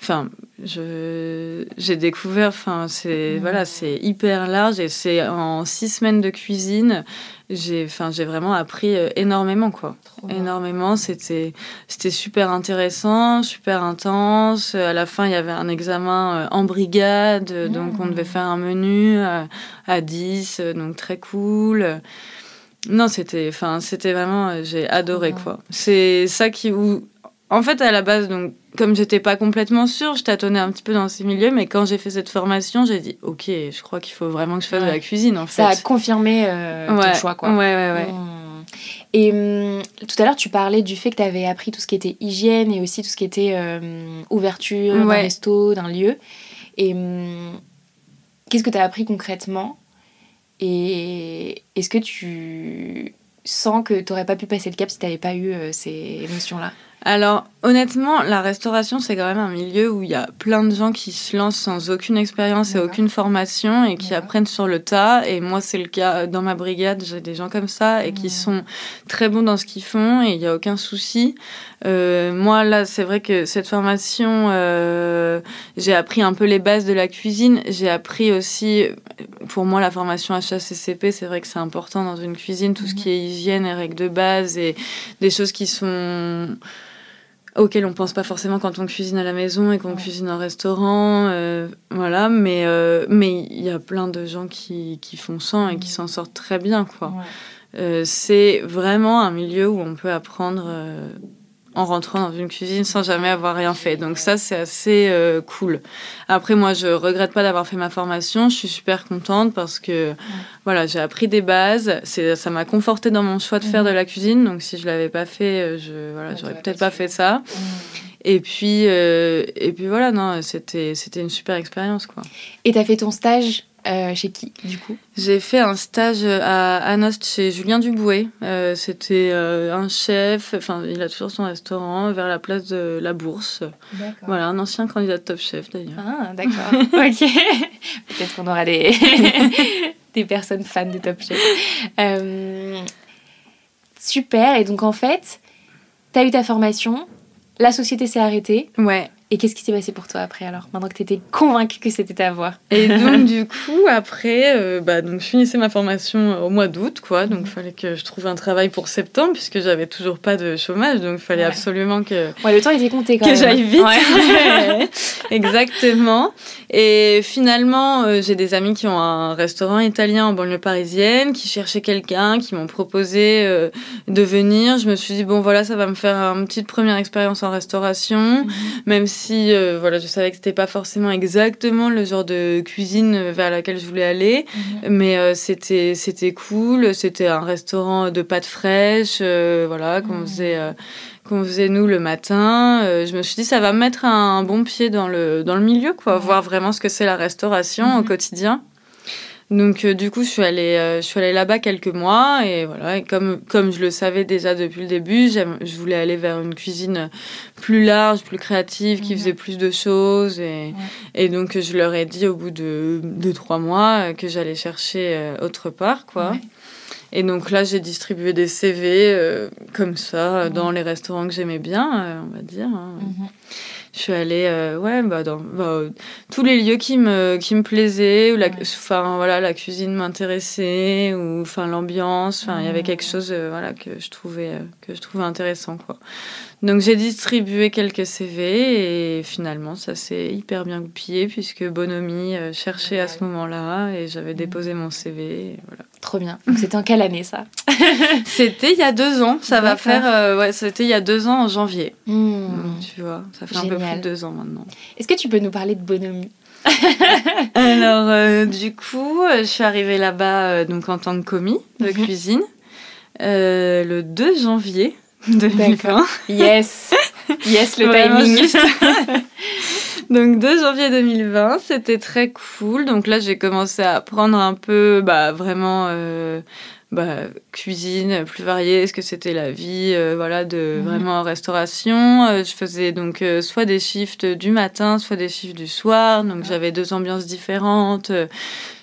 Enfin, j'ai découvert. Enfin, c'est mhm. voilà, c'est hyper large et c'est en six semaines de cuisine j'ai enfin j'ai vraiment appris euh, énormément quoi. Énormément. C'était c'était super intéressant super intense. À la fin il y avait un examen euh, en brigade. Donc on devait mmh. faire un menu à, euh, à 10 donc très cool. Non c'était enfin c'était vraiment j'ai adoré quoi. C'est ça qui où en fait à la base donc comme j'étais pas complètement sûre, je tâtonnais un petit peu dans ces milieux, mais quand j'ai fait cette formation, j'ai dit ok, je crois qu'il faut vraiment que je fasse de la cuisine en fait. Ça a confirmé euh, ton choix quoi. Ouais, ouais, ouais. Mmh. Et hum, tout à l'heure, tu parlais du fait que tu avais appris tout ce qui était hygiène et aussi tout ce qui était euh, ouverture d'un resto, d'un lieu. Et hum, qu'est-ce que tu as appris concrètement? Et est-ce que tu sens que tu n'aurais pas pu passer le cap si tu n'avais pas eu euh, ces notions-là? Alors, honnêtement, la restauration, c'est quand même un milieu où il y a plein de gens qui se lancent sans aucune expérience et aucune formation et qui apprennent sur le tas. Et moi, c'est le cas dans ma brigade, j'ai des gens comme ça et qui sont très bons dans ce qu'ils font et il n'y a aucun souci. Euh, moi, là, c'est vrai que cette formation, euh, j'ai appris un peu les bases de la cuisine. J'ai appris aussi, pour moi, la formation HACCP, c'est vrai que c'est important dans une cuisine, tout ce mhm. qui est hygiène et règles de base et des choses qui sont auquel on pense pas forcément quand on cuisine à la maison et qu'on cuisine en restaurant. Euh, voilà, mais euh, mais il y a plein de gens qui, qui font ça et qui s'en sortent très bien, quoi. Euh, c'est vraiment un milieu où on peut apprendre en rentrant dans une cuisine sans jamais avoir rien fait. Donc ça, c'est assez euh, cool. Après, moi, je regrette pas d'avoir fait ma formation. Je suis super contente parce que voilà, j'ai appris des bases. C'est, ça m'a conforté dans mon choix de faire de la cuisine. Donc si je l'avais pas fait, euh, je voilà, j'aurais peut-être pas fait ça. Et puis, euh, et puis voilà, non, c'était, c'était une super expérience, quoi. Et tu as fait ton stage euh, chez qui, du coup? J'ai fait un stage à Anost chez Julien Dubouet. Euh, c'était euh, un chef, enfin, il a toujours son restaurant vers la place de la Bourse. Voilà, un ancien candidat de Top Chef d'ailleurs. Ah, d'accord. [laughs] ok. [laughs] Peut-être qu'on aura des... [laughs] des personnes fans de Top Chef. super. Et donc, en fait, tu as eu ta formation, la société s'est arrêtée. Ouais. Et qu'est-ce qui s'est passé pour toi après alors Maintenant que tu étais convaincue que c'était ta voie. Et [laughs] donc du coup après, euh, bah, donc, je finissais ma formation au mois d'août quoi, donc il fallait que je trouve un travail pour septembre puisque j'avais toujours pas de chômage, donc il fallait absolument que. Ouais, le temps était compté quand même. Que j'aille vite. [laughs] Exactement. Et finalement, euh, j'ai des amis qui ont un restaurant italien en banlieue parisienne, qui cherchaient quelqu'un, qui m'ont proposé euh, de venir. Je me suis dit bon voilà, ça va me faire une petite première expérience en restauration, mhm. même si si euh, voilà, je savais que c'était pas forcément exactement le genre de cuisine vers laquelle je voulais aller, mhm. mais euh, c'était c'était cool. C'était un restaurant de pâtes fraîches, euh, voilà, qu'on mhm. faisait qu'on faisait nous le matin. je me suis dit ça va mettre un, bon pied dans le dans le milieu, quoi, voir vraiment ce que c'est la restauration au mhm. quotidien. Donc euh, du coup, je suis allée, euh, je suis allée là-bas quelques mois et voilà. Et comme comme je le savais déjà depuis le début, je voulais aller vers une cuisine plus large, plus créative, qui mhm. faisait plus de choses et et donc je leur ai dit au bout de deux trois mois que j'allais chercher euh, autre part quoi. Et donc là, j'ai distribué des CV comme ça dans les restaurants que j'aimais bien, on va dire. Hein. Mhm. Je suis allée euh, ouais, bah, dans bah, tous les lieux qui me, qui me plaisaient, ou la, enfin, voilà, la cuisine m'intéressait, ou enfin, l'ambiance, enfin, il y avait quelque chose euh, voilà, que, je trouvais, euh, que je trouvais intéressant. Quoi. Donc j'ai distribué quelques CV et finalement ça s'est hyper bien goupillé puisque Bonomi cherchait à ce moment-là et j'avais mmh. déposé mon CV. voilà. Trop bien. Donc c'était en quelle année ça? [laughs] C'était il y a deux ans. Ça va faire. ouais, c'était il y a deux ans en janvier. Mmh. tu vois, ça fait un peu plus de deux ans maintenant. Est-ce que tu peux nous parler de Bonhomie [laughs] Alors, euh, du coup, euh, je suis arrivée là-bas euh, donc en tant que commis de mhm. cuisine le 2 janvier 2020. Yes, yes, le timing. [laughs] donc 2 janvier 2020, c'était très cool. Donc là, j'ai commencé à apprendre un peu, bah, vraiment bah, cuisine plus variée, est-ce que c'était la vie euh, voilà de mhm. vraiment en restauration euh, je faisais donc euh, soit des shifts du matin soit des shifts du soir donc j'avais deux ambiances différentes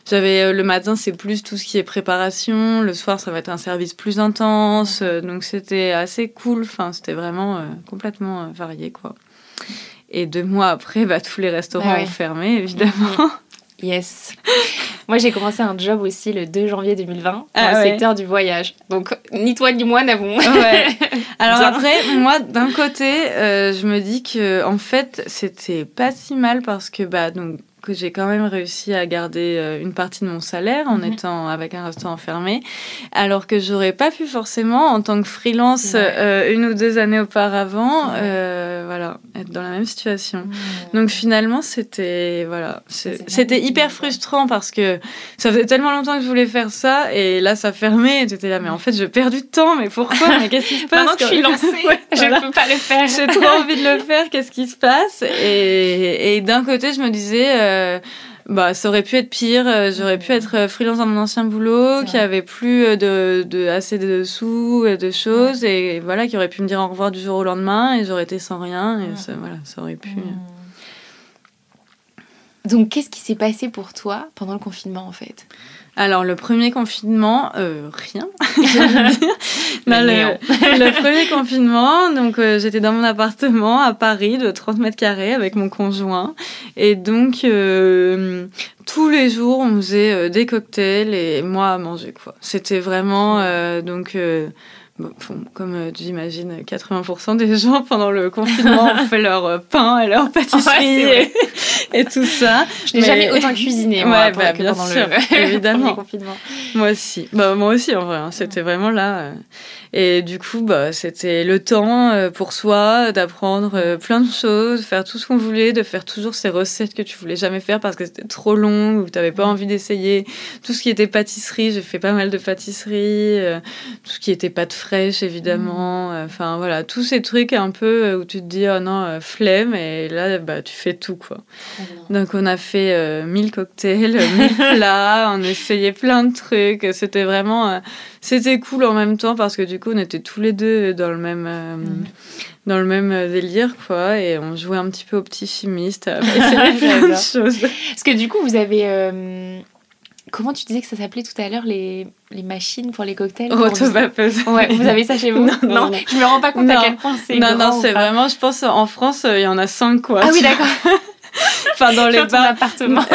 j'avais le matin c'est plus tout ce qui est préparation le soir ça va être un service plus intense donc c'était assez cool enfin c'était vraiment complètement varié quoi et deux mois après bah, tous les restaurants ah ont fermé évidemment [laughs] Yes. moi, j'ai commencé un job aussi le 2 janvier 2020 dans ah le secteur du voyage. Donc, ni toi ni moi n'avons. Ouais. [laughs] Alors après, moi, d'un côté, euh, je me dis que en fait, c'était pas si mal parce que bah donc que j'ai quand même réussi à garder euh, une partie de mon salaire en mhm. étant avec un restaurant fermé, alors que j'aurais pas pu forcément en tant que freelance euh, une ou deux années auparavant, euh, voilà, être dans la même situation. Donc finalement, c'était voilà, c'était hyper frustrant parce que ça faisait tellement longtemps que je voulais faire ça et là ça fermait et étais là mais en fait je perds du temps mais pourquoi? Mais qu'est-ce qui se [laughs] passe Maintenant que je suis [laughs] lancée, je ne peux pas le faire. J'ai trop envie de le faire, qu'est-ce qui se passe? Et, et d'un côté je me disais euh, bah, ça aurait pu être pire. Euh, j'aurais pu être euh, freelance dans mon ancien boulot, qui avait plus de, de, assez de sous et de choses, et voilà, qui aurait pu me dire au revoir du jour au lendemain, et j'aurais été sans rien, et ça, voilà, ça aurait pu. Donc, qu'est-ce qui s'est passé pour toi pendant le confinement, en fait? Alors, le premier confinement, euh, rien. [laughs] [laughs] [laughs] le, premier confinement, donc euh, j'étais dans mon appartement à Paris de 30 mètres carrés avec mon conjoint. Et donc, euh, tous les jours, on faisait des cocktails et moi à manger, quoi. C'était vraiment, donc, comme tu imagines, 80% des gens pendant le confinement [laughs] ont fait leur euh, pain et leur pâtisserie et, tout ça. Je n'ai jamais autant cuisiné, moi, bah, bien pendant sûr, [laughs] le, évidemment. confinement. Moi aussi. Bah, moi aussi, en vrai. Hein. C'était vraiment là. Euh. Et du coup, bah, c'était le temps euh, pour soi d'apprendre plein de choses, de faire tout ce qu'on voulait, de faire toujours ces recettes que tu voulais jamais faire parce que c'était trop long ou que tu n'avais pas envie d'essayer. Tout ce qui était pâtisserie, j'ai fait pas mal de pâtisserie. Tout ce qui était pâte fraîche, évidemment. Mm. Enfin, voilà, tous ces trucs un peu où tu te dis, oh non, flemme. Et là, bah, tu fais tout, quoi. Donc, on a fait mille cocktails, mille [laughs] plats, on essayait plein de trucs. C'était vraiment c'était cool en même temps parce que du coup on était tous les deux dans le même euh, mm. dans le même délire quoi et on jouait un petit peu au petit chimiste plein [laughs] de choses parce que du coup vous avez euh, Comment tu disais que ça s'appelait tout à l'heure les, les machines pour les cocktails? Autovapeuse. [laughs] Ouais, vous avez ça chez vous? [laughs] Non, non, je me rends pas compte à quel point c'est. Non, non, c'est vraiment, je pense, en France, il y en a cinq quoi. Ah oui, d'accord. [laughs] [laughs] enfin dans les bars. appartement. [laughs]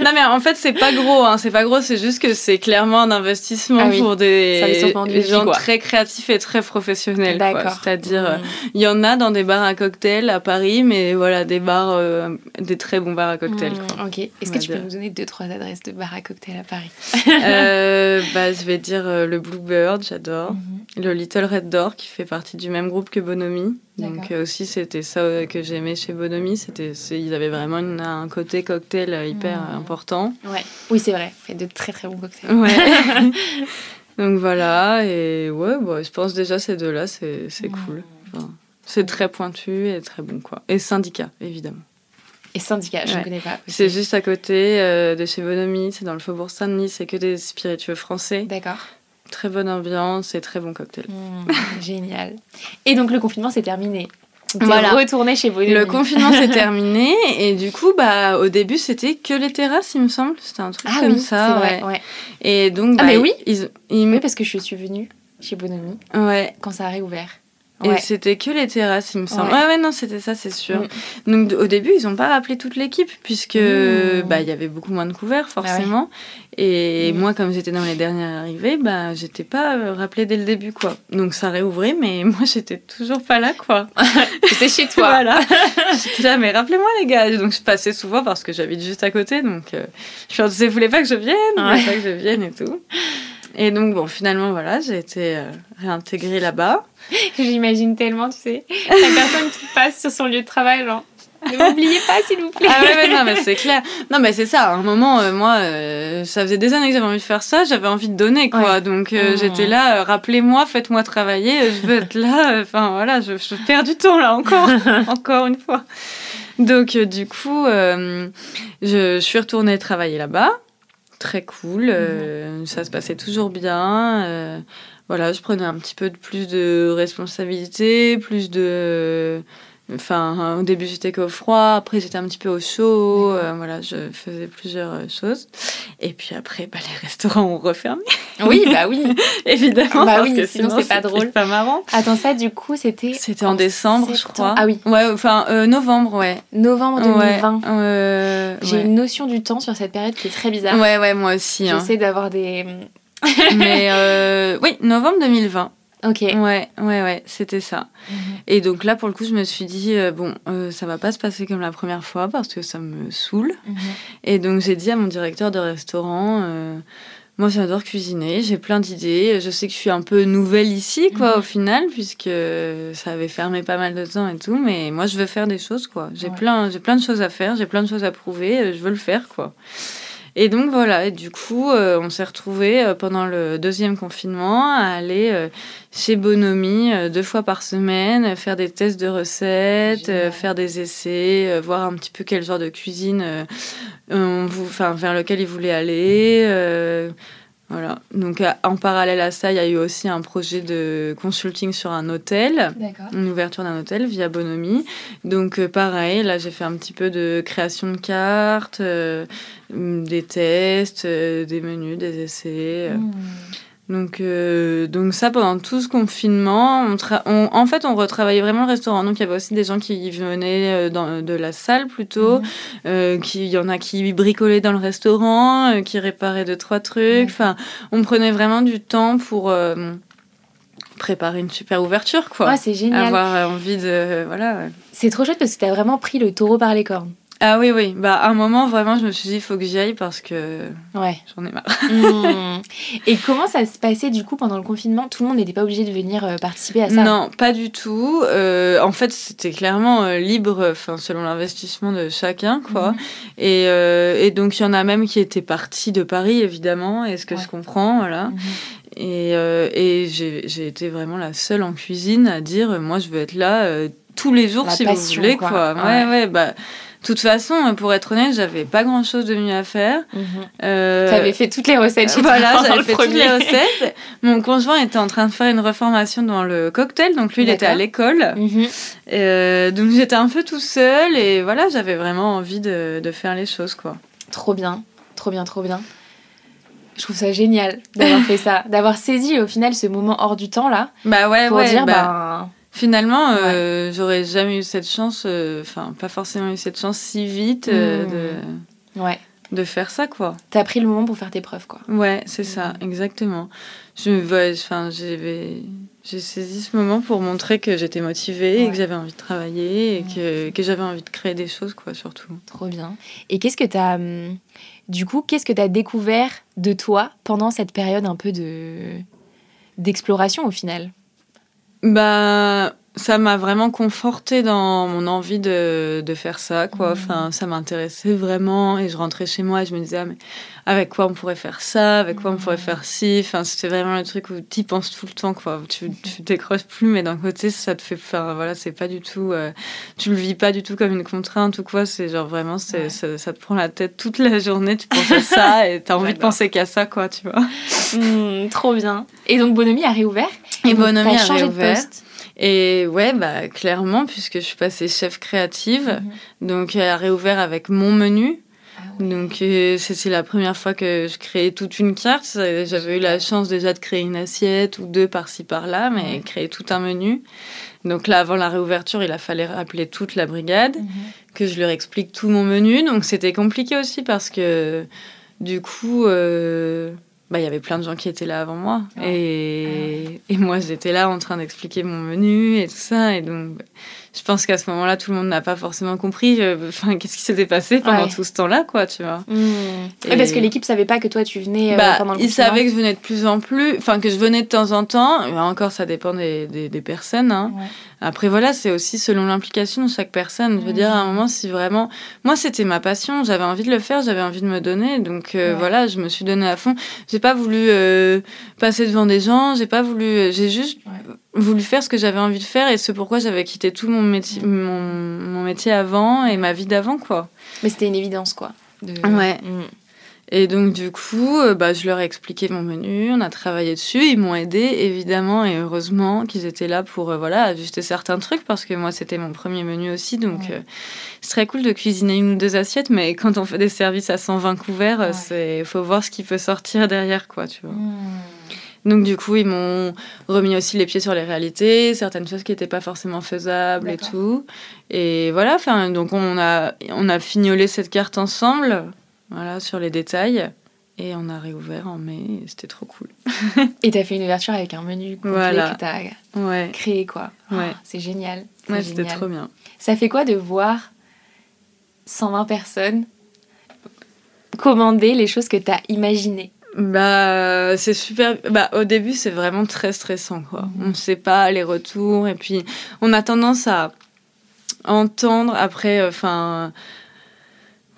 Non mais en fait c'est pas gros, hein. c'est pas gros, c'est juste que c'est clairement un investissement ah pour des, gens très créatifs et très professionnels. C'est-à-dire mmh. il y en a dans des bars à cocktails à Paris, mais voilà des bars, euh, des très bons bars à cocktails. Mmh, ok. Est-ce que tu peux nous donner deux trois adresses de bars à cocktails à Paris? Euh, [laughs] Bah je vais dire euh, le Bluebird, j'adore. Mmh. Le Little Red Door qui fait partie du même groupe que Bonomi. Donc euh, aussi c'était ça euh, que j'aimais chez Bonomi, c'était ils avaient vraiment un côté cocktail euh, hyper mmh. important. Ouais. Oui c'est vrai, fait de très très bons cocktails. Ouais. [laughs] Donc voilà et ouais bon, je pense déjà ces deux là c'est mmh. cool. c'est très pointu et très bon quoi. Et syndicat évidemment. Et syndicat, je ne connais pas. C'est juste à côté de chez Bonomi, c'est dans le faubourg Saint-Denis, c'est que des spiritueux français. D'accord. Très bonne ambiance et très bon cocktail. Mmh, [laughs] génial. Et donc le confinement s'est terminé. Voilà. retourné chez vous. Le confinement s'est terminé et du coup, bah, au début, c'était que les terrasses, il me semble. C'était un truc ah comme ça. Vrai, ouais. Et donc, ah, bah, mais oui. Ils, Oui, parce que je suis venue chez Bonomi. Ouais. Quand ça a réouvert. Et c'était que les terrasses, il me semble. Ouais. Ouais, ouais, non, c'était ça, c'est sûr. Mm. Donc au début, ils n'ont pas rappelé toute l'équipe, puisque Mm. bah, il y avait beaucoup moins de couverts, Bah forcément. Et Mm. moi, comme j'étais dans les dernières arrivées, bah, j'étais pas euh, rappelée dès le début, quoi. Donc ça réouvrait, mais [laughs] moi, j'étais toujours pas là, quoi. [laughs] J'étais chez toi. Voilà. [laughs] J'étais là, mais rappelez-moi, les gars. Donc je passais souvent parce que j'habite juste à côté, donc euh, je vous voulez pas que je vienne? Vous voulez Ouais. pas que je vienne et tout. Et donc, bon, finalement, voilà, j'ai été euh, réintégrée là-bas. [laughs] J'imagine tellement, tu sais, la personne qui passe sur son lieu de travail, genre, ne m'oubliez pas, s'il vous plaît. Ah ouais, ouais, non, mais c'est clair. Non, mais c'est ça. À un moment, euh, moi, euh, ça faisait des années que j'avais envie de faire ça. J'avais envie de donner, quoi. Ouais. Donc, euh, Mmh. j'étais là. Rappelez-moi, faites-moi travailler. Je veux être là. Enfin, voilà, je, je perds du temps là encore, [laughs] encore une fois. Donc, du coup, je, je suis retournée travailler là-bas. Très cool. euh, Ça se passait toujours bien. euh, voilà, je prenais un petit peu de plus de responsabilité, plus de. Enfin, au début j'étais qu'au froid, après j'étais un petit peu au chaud, euh, voilà, je faisais plusieurs euh, choses. Et puis après, bah, les restaurants ont refermé, Oui, [laughs] bah oui. évidemment. Bah parce oui, que sinon, c'est pas drôle. pas marrant. Attends, ça, du coup, c'était. C'était en décembre, je crois. Ah oui, Ouais, enfin, euh, novembre, ouais. novembre Ouais, 2020. euh, J'ai ouais. une notion du temps sur cette période qui est très bizarre. Ouais, ouais, moi aussi. hein. J'essaie d'avoir des. Mais oui, novembre 2020. Ok. Ouais, ouais, ouais, c'était ça. Mhm. Et donc là, pour le coup, je me suis dit, euh, bon, euh, ça va pas se passer comme la première fois parce que ça me saoule. Mhm. Et donc j'ai dit à mon directeur de restaurant, euh, moi j'adore cuisiner, j'ai plein d'idées, je sais que je suis un peu nouvelle ici, quoi, Mhm. au final, puisque ça avait fermé pas mal de temps et tout, mais moi je veux faire des choses, quoi. J'ai Ouais. plein, plein de choses à faire, j'ai plein de choses à prouver, je veux le faire, quoi. Et donc voilà, et du coup, euh, on s'est retrouvés euh, pendant le deuxième confinement à aller euh, chez Bonomi deux fois par semaine, faire des tests de recettes, faire des essais, voir un petit peu quel genre de cuisine on vers lequel ils voulaient aller. Euh, voilà. Donc à- en parallèle à ça, il y a eu aussi un projet de consulting sur un hôtel une ouverture d'un hôtel via Bonomi. Donc euh, pareil, là j'ai fait un petit peu de création de cartes, euh, des tests, euh, des menus, des essais. euh. Mhm. Donc, euh, donc ça pendant tout ce confinement, on tra- on- en fait on retravaillait vraiment le restaurant. Donc il y avait aussi des gens qui venaient euh, dans, de la salle plutôt, Mhm. euh, qui- il y en a qui bricolaient dans le restaurant, qui réparaient deux trois trucs. Enfin, on prenait vraiment du temps pour préparer une super ouverture quoi c'est génial. avoir envie de voilà. C'est trop chouette parce que t'as vraiment pris le taureau par les cornes. Ah oui oui bah à un moment vraiment je me suis dit il faut que j'y aille parce que Ouais. j'en ai marre Mhm. [laughs] Et comment ça se passait du coup pendant le confinement? Tout le monde n'était pas obligé de venir euh, participer à ça? non pas du tout Euh, en fait c'était clairement euh, libre enfin selon l'investissement de chacun quoi Mhm. et, et donc il y en a même qui étaient partis de Paris évidemment et ce que Ouais. je comprends voilà Mhm. et, et j'ai été vraiment la seule en cuisine à dire moi je veux être là tous les jours La si passion, vous voulez quoi. quoi, Ouais. ouais ouais bah de toute façon, pour être honnête, j'avais pas grand chose de mieux à faire. Mhm. Euh, T'avais fait toutes les recettes chez voilà, j'avais le fait toutes les recettes. Mon conjoint était en train de faire une reformation dans le cocktail, donc lui, il était à l'école. Mhm. Euh, donc j'étais un peu tout seul et voilà, j'avais vraiment envie de, de faire les choses, quoi. Trop bien, trop bien, trop bien. Je trouve ça génial d'avoir [laughs] fait ça, d'avoir saisi au final ce moment hors du temps là Bah ouais, pour ouais. dire bah, ben Finalement, euh, j'aurais jamais eu cette chance, euh, enfin, pas forcément eu cette chance si vite euh, Hmm. ouais, de, faire ça, quoi. t'as pris le moment pour faire tes preuves quoi. Ouais, c'est ça, exactement. Je, enfin, j'avais, j'ai saisi ce moment pour montrer que j'étais motivée et que j'avais envie de travailler et que, que j'avais envie de créer des choses, quoi, surtout. Trop bien. Et qu'est-ce que t'as hum, du coup, qu'est-ce que t'as découvert de toi pendant cette période un peu de d'exploration au final? Bah, ça m'a vraiment conforté dans mon envie de, de faire ça, quoi. Mhm. Enfin, ça m'intéressait vraiment et je rentrais chez moi et je me disais, ah, mais avec quoi on pourrait faire ça, avec quoi on pourrait Mhm. faire ci? Enfin, c'était vraiment le truc où tu y penses tout le temps, quoi. Tu, tu décroches plus, mais d'un côté, ça te fait faire, voilà, c'est pas du tout, euh, tu le vis pas du tout comme une contrainte ou quoi. C'est genre vraiment, c'est, Ouais. ça, ça te prend la tête toute la journée, tu penses à ça et t'as envie de penser qu'à ça, quoi, tu vois. Hmm, Trop bien. Et donc Bonomi a réouvert? Et Bonomi t'as a changé réouvert. de poste. Et ouais, bah clairement, puisque je suis passée chef créative, Mhm. donc elle a réouvert avec mon menu. Donc euh, c'était la première fois que je créais toute une carte. J'avais eu la chance déjà de créer une assiette ou deux par-ci par-là, mais créer tout un menu. Donc là, avant la réouverture, il a fallu rappeler toute la brigade, mhm. que je leur explique tout mon menu. Donc c'était compliqué aussi parce que du coup, euh, bah, il y avait plein de gens qui étaient là avant moi. Et, et moi, j'étais là en train d'expliquer mon menu et tout ça. Et donc, je pense qu'à ce moment-là, tout le monde n'a pas forcément compris euh, enfin, qu'est-ce qui s'était passé pendant tout ce temps-là, quoi, tu vois. Mmh. parce que l'équipe savait pas que toi, tu venais euh, bah, pendant le Ils savaient que je venais de plus en plus, enfin, que je venais de temps en temps. Mais encore, ça dépend des, des, personnes. Hein. Après, voilà, c'est aussi selon l'implication de chaque personne. Je veux dire, à un mmh. moment, si vraiment... Moi, c'était ma passion. J'avais envie de le faire, j'avais envie de me donner. Donc, euh, voilà, je me suis donnée à fond. J'ai pas voulu passer devant des gens. J'ai pas voulu... J'ai juste voulu faire ce que j'avais envie de faire et ce pourquoi j'avais quitté tout mon métier, mon, mon, métier avant et ma vie d'avant, quoi. Mais c'était une évidence, quoi. Ouais. Mm. Et donc, du coup, euh, bah, je leur ai expliqué mon menu, on a travaillé dessus, ils m'ont aidé, évidemment, et heureusement qu'ils étaient là pour euh, voilà, ajuster certains trucs, parce que moi, c'était mon premier menu aussi, donc euh, c'est très cool de cuisiner une ou deux assiettes, mais quand on fait des services à 120 couverts, il faut voir ce qui peut sortir derrière, quoi, tu vois. Mm. Donc du coup, ils m'ont remis aussi les pieds sur les réalités, certaines choses qui n'étaient pas forcément faisables et tout. Et voilà, enfin, donc on a, on a fignolé cette carte ensemble, voilà, sur les détails. Et on a réouvert en mai, c'était trop cool. [laughs] et t'as fait une ouverture avec un menu complet voilà. que t'as ouais. créé, quoi. Ouais. c'est génial. Ouais, c'était trop bien. Ça fait quoi de voir 120 personnes commander les choses que t'as imaginées? Bah, c'est super. Bah, au début, c'est vraiment très stressant, quoi. Mhm. On ne sait pas les retours, et puis on a tendance à entendre après, enfin,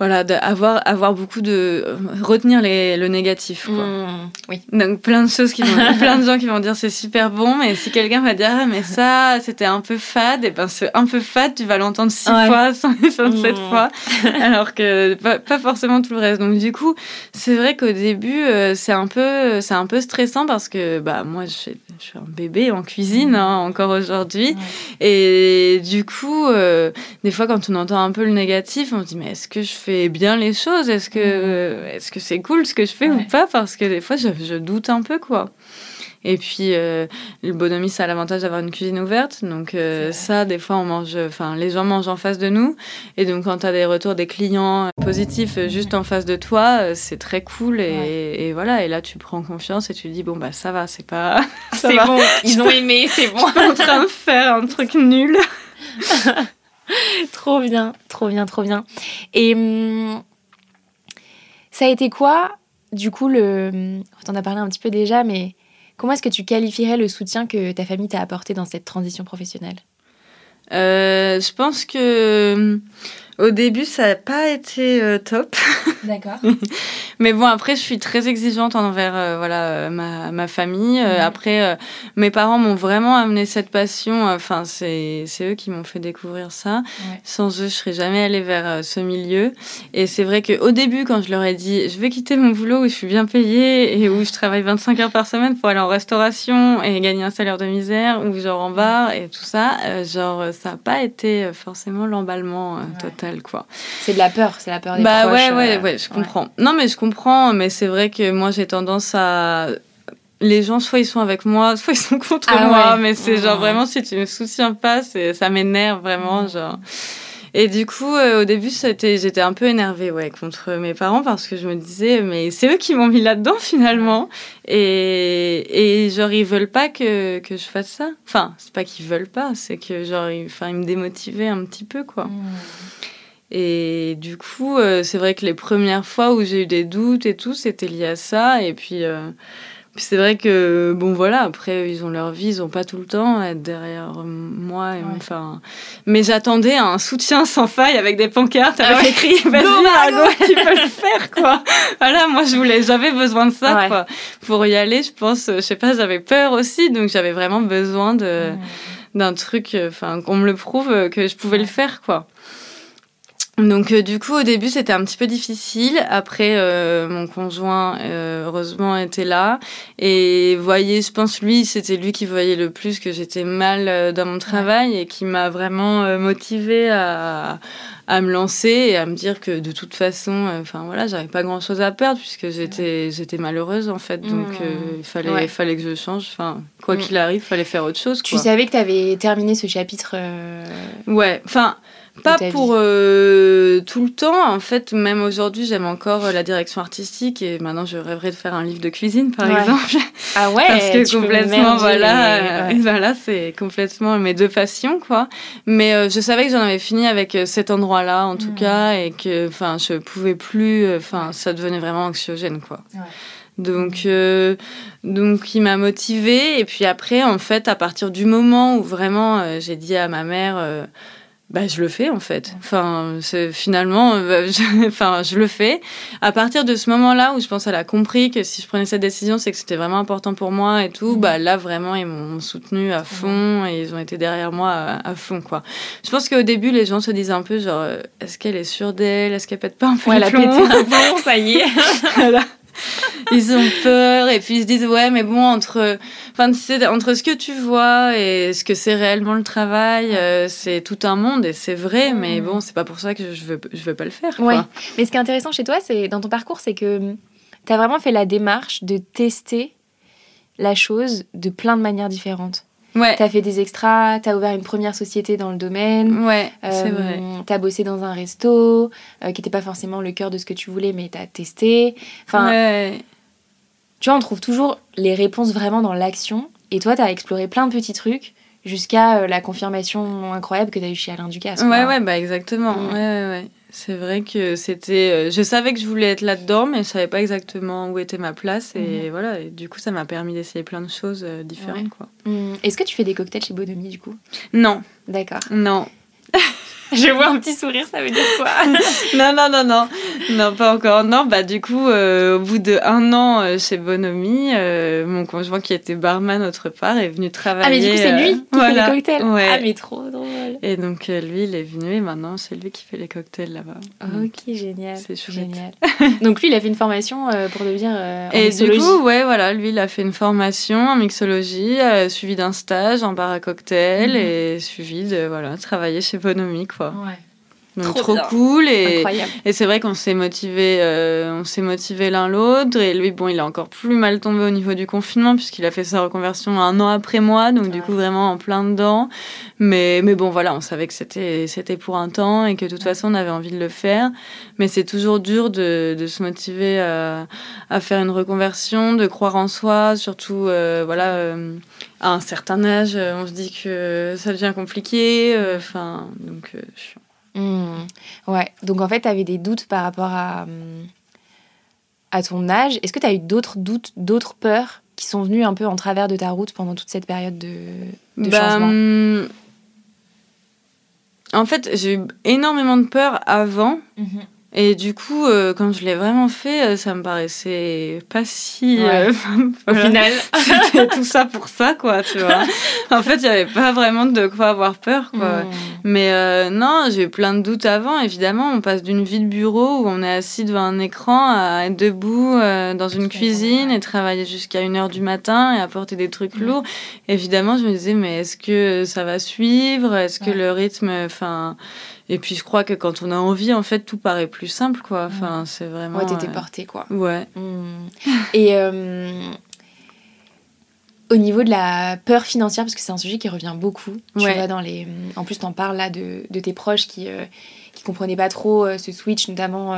voilà, d'avoir avoir beaucoup de retenir les, le négatif. Quoi. Mmh, oui. Donc plein de choses qui vont, [laughs] plein de gens qui vont dire c'est super bon, mais si quelqu'un va dire ah, mais ça c'était un peu fade, et ben c'est un peu fade tu vas l'entendre six fois, 167 mmh. fois, [laughs] alors que pas, pas, forcément tout le reste. Donc du coup c'est vrai qu'au début euh, c'est un peu c'est un peu stressant parce que bah moi je, je suis un bébé en cuisine hein, encore aujourd'hui et du coup euh, des fois quand on entend un peu le négatif on se dit mais est-ce que je fais bien les choses Est-ce que est-ce que c'est cool ce que je fais ou pas? Parce que des fois, je, doute un peu, quoi. Et puis, euh, le bonhomie, ça a l'avantage d'avoir une cuisine ouverte. Donc, euh, ça, des fois, on mange, enfin, les gens mangent en face de nous. Et donc, quand tu as des retours des clients positifs euh, juste en face de toi, c'est très cool. Et, voilà. Et là, tu prends confiance et tu dis, bon, bah, ça va, c'est pas. [laughs] C'est bon, ils ont aimé, c'est bon. Je suis pas en train de faire un truc nul. [laughs] [laughs] trop bien, trop bien, trop bien. Et hum, ça a été quoi, du coup, le. On en a parlé un petit peu déjà, mais comment est-ce que tu qualifierais le soutien que ta famille t'a apporté dans cette transition professionnelle? Euh, Je pense que hum, au début, ça n'a pas été euh, top. [laughs] D'accord. Mais bon, après, je suis très exigeante envers euh, voilà, euh, ma, ma famille. Après, mes parents m'ont vraiment amené cette passion. Enfin, c'est eux qui m'ont fait découvrir ça. Sans eux, je serais jamais allée vers ce milieu. Et c'est vrai qu'au début, quand je leur ai dit, je vais quitter mon boulot où je suis bien payée et où je travaille 25 heures par semaine pour aller en restauration et gagner un salaire de misère, ou genre en bar et tout ça, genre, ça n'a pas été forcément l'emballement total. C'est de la peur, c'est la peur des bah, ouais, ouais, euh, ouais, je comprends. Non, mais je comprends, mais c'est vrai que moi j'ai tendance à les gens, soit ils sont avec moi, [laughs] soit ils sont contre ah moi. Mais c'est genre vraiment, si tu me soutiens pas, ça m'énerve vraiment. Genre. Et du coup, euh, au début, j'étais un peu énervée ouais, contre mes parents parce que je me disais, mais c'est eux qui m'ont mis là-dedans [laughs] finalement. Et, et genre, ils veulent pas que, que je fasse ça. Enfin, c'est pas qu'ils veulent pas, c'est que genre, ils, ils me démotivaient un petit peu, quoi. Mmh. Et du coup, euh, c'est vrai que les premières fois où j'ai eu des doutes et tout, c'était lié à ça. Et puis, euh, c'est vrai que, bon, voilà, après, ils ont leur vie, ils n'ont pas tout le temps à être derrière moi. Et, enfin, mais j'attendais un soutien sans faille avec des pancartes avec ah écrit Vas-y, Margot, tu peux le faire, quoi. voilà, moi, je voulais, j'avais besoin de ça, quoi. Pour y aller, je pense, je sais pas, j'avais peur aussi, donc j'avais vraiment besoin de. d'un truc, enfin, qu'on me le prouve que je pouvais le faire, quoi. Donc du coup au début c'était un petit peu difficile. Après mon conjoint heureusement était là et voyez je pense lui c'était lui qui voyait le plus que j'étais mal dans mon travail et qui m'a vraiment motivée à à me lancer et à me dire que de toute façon, euh, enfin voilà, j'avais pas grand chose à perdre puisque j'étais j'étais malheureuse en fait, donc mmh. euh, il fallait fallait que je change. Enfin quoi mmh. qu'il arrive, fallait faire autre chose. Tu savais que tu avais terminé ce chapitre. Euh, ouais, enfin pas pour euh, tout le temps. En fait, même aujourd'hui, j'aime encore euh, la direction artistique et maintenant, je rêverais de faire un livre de cuisine, par exemple. [laughs] Ah ouais Parce que complètement, voilà, euh, [laughs] voilà c'est complètement mes deux passions, quoi. Mais je savais que j'en avais fini avec cet endroit-là, en tout mm. cas, et que, enfin, je pouvais plus, enfin, ça devenait vraiment anxiogène, quoi. Donc, donc, il m'a motivée. Et puis après, en fait, à partir du moment où vraiment j'ai dit à ma mère bah, je le fais en fait. Enfin, c'est finalement, euh, je, [laughs] enfin, je le fais. À partir de ce moment-là où je pense qu'elle a compris que si je prenais cette décision, c'est que c'était vraiment important pour moi et tout. Bah là, vraiment, ils m'ont soutenu à fond et ils ont été derrière moi à, fond, quoi. Je pense qu'au début, les gens se disent un peu genre, euh, est-ce qu'elle est sûre d'elle? Est-ce qu'elle pète pas un peu ouais, Elle a pété un [laughs] bon, ça y est. voilà [laughs] ils ont peur et puis ils se disent ouais mais bon entre enfin entre ce que tu vois et ce que c'est réellement le travail euh, c'est tout un monde et c'est vrai mais bon c'est pas pour ça que je veux je veux pas le faire ouais mais ce qui est intéressant chez toi c'est dans ton parcours c'est que tu as vraiment fait la démarche de tester la chose de plein de manières différentes Ouais. T'as fait des extras, t'as ouvert une première société dans le domaine. Ouais, c'est euh, vrai. T'as bossé dans un resto euh, qui n'était pas forcément le cœur de ce que tu voulais, mais t'as testé. Enfin, ouais. Tu vois, on trouve toujours les réponses vraiment dans l'action. Et toi, t'as exploré plein de petits trucs jusqu'à euh, la confirmation incroyable que t'as eu chez Alain Ducasse. Ouais, ouais, bah exactement. Mm. Ouais, ouais, ouais. C'est vrai que c'était. Euh, je savais que je voulais être là-dedans, mais je savais pas exactement où était ma place. Et mhm. voilà, et du coup, ça m'a permis d'essayer plein de choses euh, différentes. quoi. Mmh. Est-ce que tu fais des cocktails chez Bonomi, du coup? Non. D'accord. Non. [laughs] [laughs] je vois un petit sourire, ça veut dire quoi [laughs] Non, non, non, non. Non, pas encore. Non, bah du coup, euh, au bout de un an euh, chez Bonomi, euh, mon conjoint qui était barman autre part est venu travailler. Ah, mais du coup, c'est lui qui fait les cocktails Ah, mais trop drôle. Et donc, lui, il est venu et maintenant, c'est lui qui fait les cocktails là-bas. Ok, génial. C'est génial. [laughs] donc, lui, il a fait une formation pour devenir Et du coup, ouais, voilà, lui, il a fait une formation en mixologie, suivi d'un stage en bar à cocktail mhm. et suivi de, voilà, travailler chez Bonomi, quoi. Ouais. Donc, trop, cool et, et c'est vrai qu'on s'est motivé euh, on s'est motivé l'un l'autre et lui bon il a encore plus mal tombé au niveau du confinement puisqu'il a fait sa reconversion un an après moi donc du coup vraiment en plein dedans. Mais mais bon voilà on savait que c'était c'était pour un temps et que de toute façon on avait envie de le faire. Mais c'est toujours dur de, de se motiver à, à, faire une reconversion de croire en soi surtout euh, voilà euh, à un certain âge on se dit que ça devient compliqué enfin donc je Mmh. Ouais, donc en fait, tu avais des doutes par rapport à, à ton âge. Est-ce que tu as eu d'autres doutes, d'autres peurs qui sont venues un peu en travers de ta route pendant toute cette période de, de bah, changement mmh. En fait, j'ai eu énormément de peur avant. Mmh. Et du coup, euh, quand je l'ai vraiment fait, euh, ça me paraissait pas si. Euh, [laughs] Au final, [laughs] c'était tout ça pour ça, quoi, tu vois. en fait, il n'y avait pas vraiment de quoi avoir peur, quoi. Hmm. Mais non, j'ai eu plein de doutes avant. Évidemment, on passe d'une vie de bureau où on est assis devant un écran à être debout dans une cuisine et travailler jusqu'à une heure du matin et apporter des trucs hmm. lourds. Évidemment, je me disais, mais est-ce que ça va suivre? Est-ce que le rythme, enfin et puis je crois que quand on a envie, en fait, tout paraît plus simple, quoi. Enfin, c'est vraiment. Ouais, t'étais portée, quoi. Ouais. Hmm. Et euh, au niveau de la peur financière, parce que c'est un sujet qui revient beaucoup. Tu vois, dans les. En plus, t'en parles là de, de, tes proches qui euh, qui comprenaient pas trop euh, ce switch, notamment.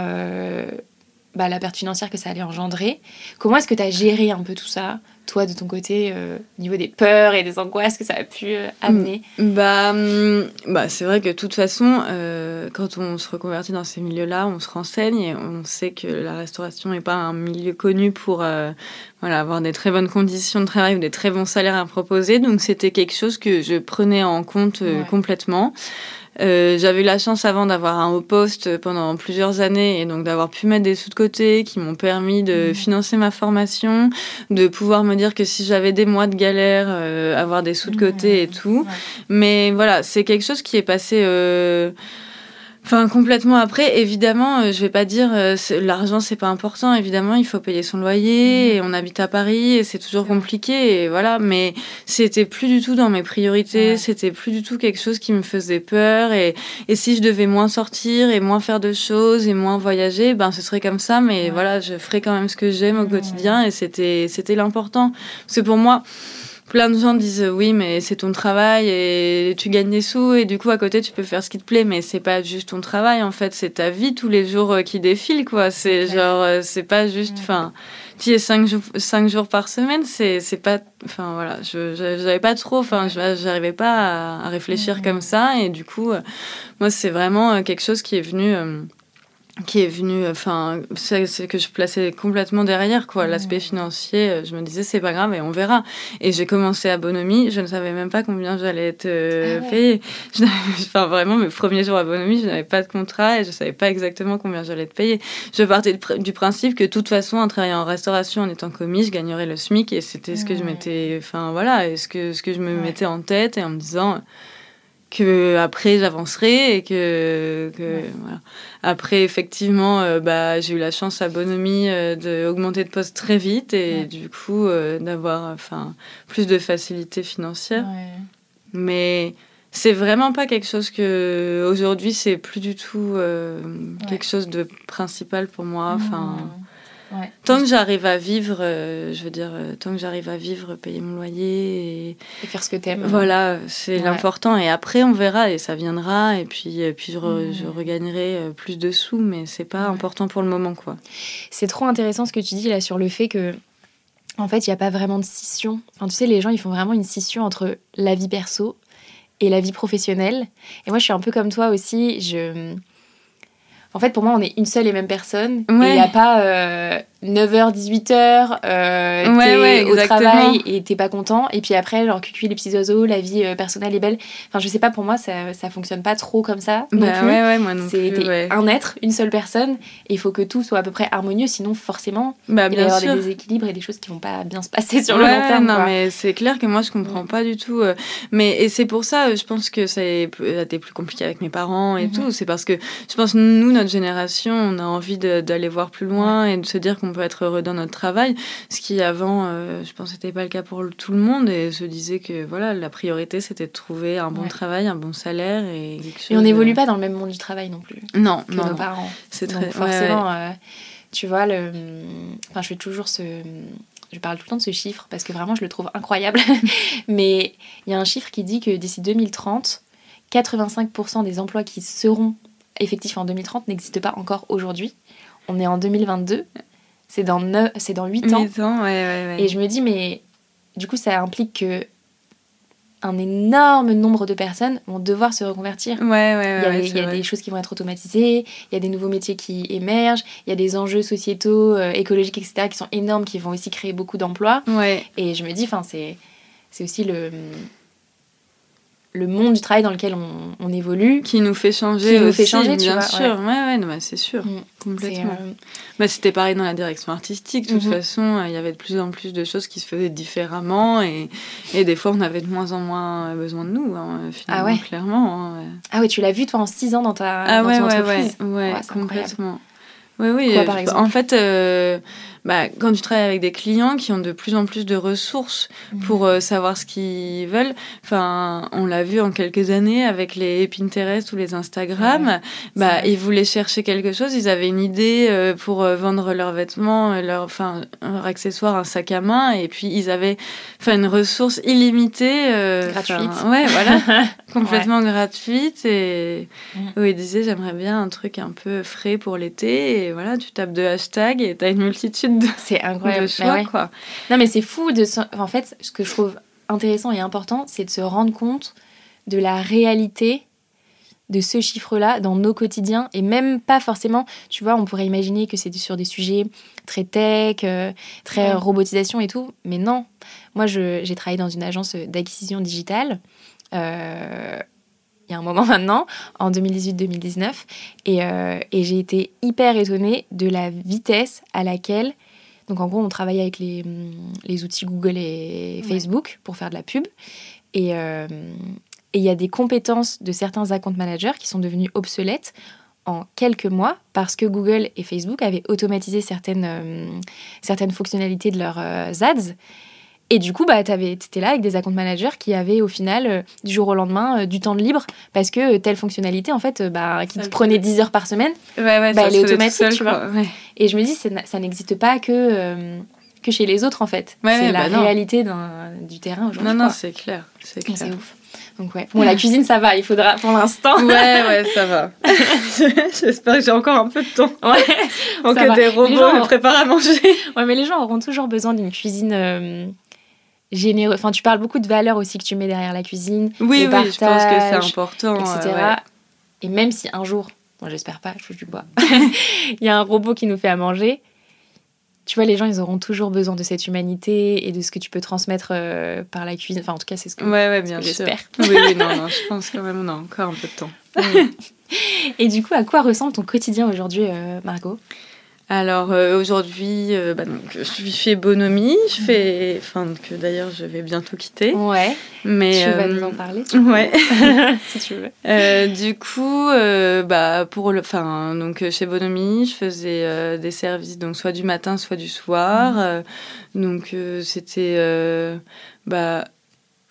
Bah, la perte financière que ça allait engendrer. Comment est-ce que tu as géré un peu tout ça? Toi, de ton côté, euh, au niveau des peurs et des angoisses que ça a pu euh, amener Bah, hum, bah c'est vrai que de toute façon, euh, quand on se reconvertit dans ces milieux-là, on se renseigne et on sait que la restauration n'est pas un milieu connu pour voilà, avoir des très bonnes conditions de travail ou des très bons salaires à proposer. Donc, c'était quelque chose que je prenais en compte complètement. Euh, j'avais eu la chance avant d'avoir un haut poste pendant plusieurs années et donc d'avoir pu mettre des sous de côté qui m'ont permis de mmh. financer ma formation, de pouvoir me dire que si j'avais des mois de galère, euh, avoir des sous de côté et tout. Mais voilà, c'est quelque chose qui est passé. Euh, Enfin, complètement. Après, évidemment, euh, je vais pas dire euh, l'argent c'est pas important. Évidemment, il faut payer son loyer mhm. et on habite à Paris et c'est toujours compliqué et voilà. Mais c'était plus du tout dans mes priorités. C'était plus du tout quelque chose qui me faisait peur et, et si je devais moins sortir et moins faire de choses et moins voyager, ben ce serait comme ça. Mais voilà, je ferais quand même ce que j'aime au quotidien et c'était c'était l'important. C'est pour moi plein de gens disent oui, mais c'est ton travail et tu gagnes des sous et du coup à côté tu peux faire ce qui te plaît, mais c'est pas juste ton travail en fait, c'est ta vie tous les jours euh, qui défilent quoi. C'est genre, euh, c'est pas juste, enfin, tu es cinq jours, cinq jours par semaine, c'est c'est pas, enfin voilà, je j'avais pas trop, enfin j'arrivais pas à, réfléchir comme ça. Et du coup, euh, moi c'est vraiment quelque chose qui est venu qui est venu, enfin, c'est que je plaçais complètement derrière, quoi. L'aspect financier, euh, je me disais, c'est pas grave et on verra. Et j'ai commencé à Bonomie, je ne savais même pas combien j'allais être euh, ah payée. [laughs] Enfin, vraiment, mes premiers jours à Bonomie, je n'avais pas de contrat et je savais pas exactement combien j'allais être payée. Je partais du principe que, de toute façon, en travaillant en restauration, en étant commis, je gagnerais le SMIC et c'était ce que je m'étais, enfin, voilà, et ce que, ce que je me mettais en tête et en me disant, que après j'avancerai et que, que voilà. après effectivement euh, bah j'ai eu la chance à Bonomie euh, d'augmenter de poste très vite et du coup euh, d'avoir enfin plus de facilité financière. Mais c'est vraiment pas quelque chose que aujourd'hui c'est plus du tout quelque chose de principal pour moi. Enfin Tant que j'arrive à vivre, euh, je veux dire, euh, tant que j'arrive à vivre, payer mon loyer et, et faire ce que tu aimes. Voilà, c'est l'important. Et après, on verra et ça viendra. Et puis, et puis je, je, regagnerai euh, plus de sous, mais c'est pas important pour le moment, quoi. C'est trop intéressant ce que tu dis là sur le fait que, en fait, il n'y a pas vraiment de scission. Enfin, tu sais, les gens, ils font vraiment une scission entre la vie perso et la vie professionnelle. Et moi, je suis un peu comme toi aussi. Je en fait, pour moi, on est une seule et même personne. il n'y a pas euh, 9h, 18h, euh, t'es au travail et t'es pas content. Et puis après, genre, cucu les petits oiseaux, la vie euh, personnelle est belle. Enfin, je sais pas, pour moi, ça, ça fonctionne pas trop comme ça. Bah, ouais, ouais, moi non C'est un être, une seule personne. Et il faut que tout soit à peu près harmonieux. Sinon, forcément, bah, il va y avoir des déséquilibres et des choses qui vont pas bien se passer sur le long terme. Non, mais c'est clair que moi, je comprends pas du tout. Euh, mais, et c'est pour ça, je pense que ça a été plus compliqué avec mes parents et mhm. tout. C'est parce que je pense, nous, notre génération, on a envie d'aller voir plus loin et de se dire qu'on peut être heureux dans notre travail, ce qui avant, euh, je pense, n'était pas le cas pour tout le monde et se disait que voilà, la priorité c'était de trouver un bon travail, un bon salaire et Et on n'évolue pas dans le même monde du travail non plus. Non, que nos parents. C'est très forcément. Euh, tu vois, le... enfin, je fais toujours ce. Je parle tout le temps de ce chiffre parce que vraiment je le trouve incroyable. [laughs] Mais il y a un chiffre qui dit que d'ici 2030, 85% des emplois qui seront effectifs en 2030 n'existent pas encore aujourd'hui. On est en 2022 c'est dans, c'est dans 8 ans. 8 ans, ouais, ouais, ouais. Et je me dis, mais du coup, ça implique que un énorme nombre de personnes vont devoir se reconvertir. Il y a, il y a des choses qui vont être automatisées, il y a des nouveaux métiers qui émergent, il y a des enjeux sociétaux, euh, écologiques, etc., qui sont énormes, qui vont aussi créer beaucoup d'emplois. Et je me dis, c'est, c'est aussi le le monde du travail dans lequel on, évolue. Qui nous fait changer. Qui nous fait changer, bien sûr. Ouais, ouais, c'est sûr. Mm. Complètement. Euh, bah, c'était pareil dans la direction artistique. De toute mhm. façon, euh, il y avait de plus en plus de choses qui se faisaient différemment. Et, et des fois, on avait de moins en moins besoin de nous, hein, finalement, ah ouais. clairement. Hein, ah ouais, tu l'as vu, toi, en six ans dans ta ah dans ouais, ton entreprise. Ouais, ouais, complètement. Oui, oui. Quoi, par exemple en fait, euh, bah, quand tu travailles avec des clients qui ont de plus en plus de ressources mhm. pour euh, savoir ce qu'ils veulent, enfin, on l'a vu en quelques années avec les Pinterest ou les Instagram, bah, ils voulaient chercher quelque chose, ils avaient une idée euh, pour euh, vendre leurs vêtements, leur, enfin, leur accessoire, un sac à main, et puis ils avaient, enfin, une ressource illimitée, gratuite, ouais, voilà, [laughs] [laughs] complètement gratuite, et mm. où ils disaient j'aimerais bien un truc un peu frais pour l'été, et voilà, tu tapes deux hashtags et t'as une multitude [laughs] c'est incroyable. Bah quoi. Non, mais c'est fou de. En fait, ce que je trouve intéressant et important, c'est de se rendre compte de la réalité de ce chiffre-là dans nos quotidiens et même pas forcément, tu vois, on pourrait imaginer que c'est sur des sujets très tech, euh, très robotisation et tout, mais non. Moi, j'ai travaillé dans une agence d'acquisition digitale. Euh, il y a un moment [laughs] maintenant, en 2018-2019, et, euh, et j'ai été hyper étonnée de la vitesse à laquelle donc en gros, on travaillait avec les, mm, les outils Google et Facebook pour faire de la pub. Et, euh, Et il y a des compétences de certains account managers qui sont devenues obsolètes en quelques mois parce que Google et Facebook avaient automatisé certaines, euh, certaines fonctionnalités de leurs euh, ads. Et du coup, bah, tu étais là avec des account managers qui avaient au final, euh, du jour au lendemain, du temps de libre parce que telle fonctionnalité, en fait, bah, qui te prenait 10 heures par semaine, bah, elle est automatique, tu vois. Et je me dis, ça n'existe pas que, que chez les autres, en fait. c'est la bah réalité du terrain aujourd'hui. Non, non, c'est clair. C'est ouf. Donc ouais. Bon, la cuisine, ça va. Il faudra pour l'instant. Ouais, ouais, ça va. [laughs] J'espère que j'ai encore un peu de temps. Ouais. Donc que des robots me préparent à manger. Ouais, mais les gens auront toujours besoin d'une cuisine. Généreuse. Enfin, tu parles beaucoup de valeurs aussi que tu mets derrière la cuisine. Oui, oui, je pense que c'est important. Etc. Et même si un jour, bon, j'espère pas, je touche du bois, [laughs] il y a un robot qui nous fait à manger, tu vois, les gens, ils auront toujours besoin de cette humanité et de ce que tu peux transmettre euh, par la cuisine. Enfin, en tout cas, c'est ce que, ouais, ouais, bien j'espère. Oui, oui, non, non, je pense quand même on a encore un peu de temps. [laughs] et du coup, à quoi ressemble ton quotidien aujourd'hui, euh, Margot? Alors euh, aujourd'hui, euh, bah, donc, je suis fait Bonomie, je fais, enfin que d'ailleurs je vais bientôt quitter. Ouais. Mais tu vas nous en parler. ouais. [laughs] [laughs] si tu veux. du coup, bah pour le, enfin donc chez Bonomie, je faisais des services donc soit du matin, soit du soir. Mhm. donc c'était bah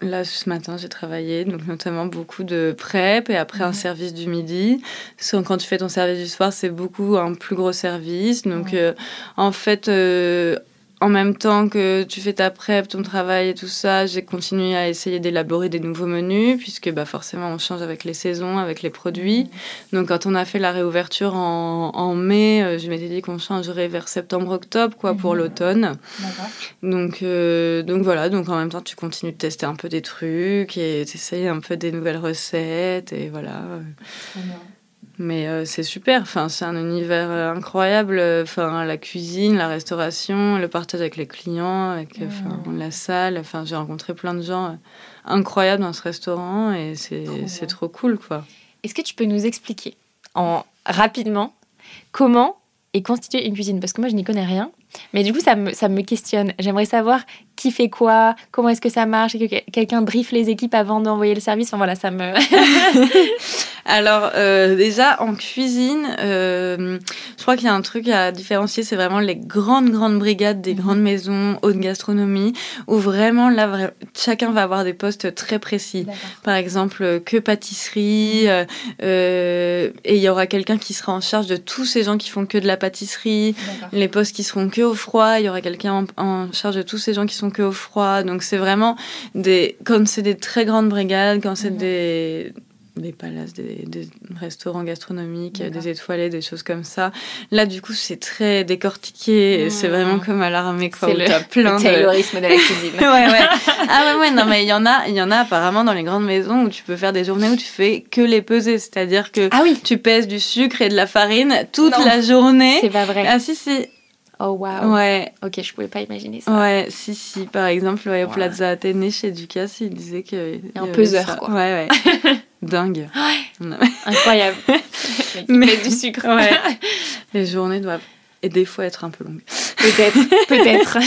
Là, ce matin, j'ai travaillé, donc notamment beaucoup de prep et après un service du midi. Quand tu fais ton service du soir, c'est beaucoup un plus gros service. Donc, euh, en fait, euh, en même temps que tu fais ta prep, ton travail et tout ça, j'ai continué à essayer d'élaborer des nouveaux menus, puisque bah, forcément on change avec les saisons, avec les produits. Donc quand on a fait la réouverture en, en mai, euh, je m'étais dit qu'on changerait vers septembre-octobre quoi, pour mmh. l'automne. Donc, euh, donc voilà, donc en même temps tu continues de tester un peu des trucs et tu un peu des nouvelles recettes et voilà. Mais euh, c'est super, enfin, c'est un univers euh, incroyable. Enfin, la cuisine, la restauration, le partage avec les clients, avec euh, enfin, la salle. Enfin, j'ai rencontré plein de gens incroyables dans ce restaurant et c'est trop, cool, quoi. Est-ce que tu peux nous expliquer en rapidement comment est constituée une cuisine? Parce que moi, je n'y connais rien. Mais du coup, ça me, ça me questionne. J'aimerais savoir qui fait quoi, comment est-ce que ça marche, que quelqu'un brief les équipes avant d'envoyer le service? Enfin voilà, ça me. [laughs] [laughs] Alors euh, déjà en cuisine, euh, je crois qu'il y a un truc à différencier, c'est vraiment les grandes grandes brigades des grandes mhm. maisons haute gastronomie où vraiment là chacun va avoir des postes très précis. Par exemple que pâtisserie mhm. euh, et il y aura quelqu'un qui sera en charge de tous ces gens qui font que de la pâtisserie, les postes qui seront que au froid, il y aura quelqu'un en, charge de tous ces gens qui sont que au froid. Donc c'est vraiment des, comme c'est des très grandes brigades, quand c'est mhm. des des palaces, des, restaurants gastronomiques, des étoilés, des choses comme ça. Là, du coup, c'est très décortiqué. C'est mmh. vraiment comme à l'armée, quoi. C'est le, plein de... taylorisme de la cuisine. [laughs] ouais, ouais. Ah ouais, ouais, non, mais il y en a, il y en a apparemment dans les grandes maisons où tu peux faire des journées où tu fais que les peser. C'est-à-dire que ah oui. tu pèses du sucre et de la farine toute la journée. C'est pas vrai. Ah si, si. Oh wow. Ouais. Ok, je pouvais pas imaginer ça. Ouais, si, si. Par exemple, au Plaza Athénée chez Ducasse, il disait que. Il y a un peseur, quoi. Ouais, ouais. [laughs] Dingue. Ouais. [laughs] Incroyable. [laughs] Mais du sucre. Ouais. [laughs] Les journées doivent et des fois être un peu longues. Peut-être, peut-être.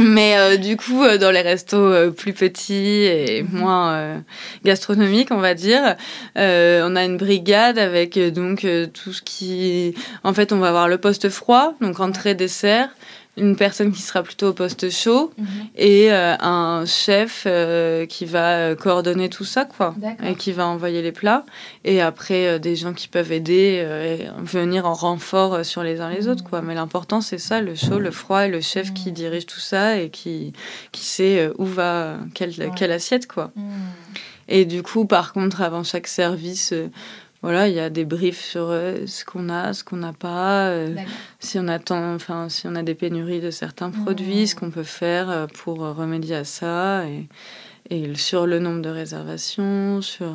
Mais euh, du coup, euh, dans les restos euh, plus petits et mhm. moins gastronomiques, on va dire, on a une brigade avec donc tout ce qui... En fait, on va avoir le poste froid, donc entrée, dessert, une personne qui sera plutôt au poste chaud mhm. et euh, un chef euh, qui va euh, coordonner tout ça quoi. Et qui va envoyer les plats. Et après des gens qui peuvent aider et venir en renfort sur les uns les autres quoi. Mais l'important c'est ça le chaud le froid et le chef qui mhm. dirige tout ça et qui qui sait où va quelle, quelle assiette quoi. Mhm. et du coup par contre avant chaque service voilà, il y a des briefs sur euh, ce qu'on a, ce qu'on n'a pas, euh, si on attend, enfin si on a des pénuries de certains produits, ce mmh. qu'on peut faire euh, pour remédier à ça, et, et, sur le nombre de réservations, sur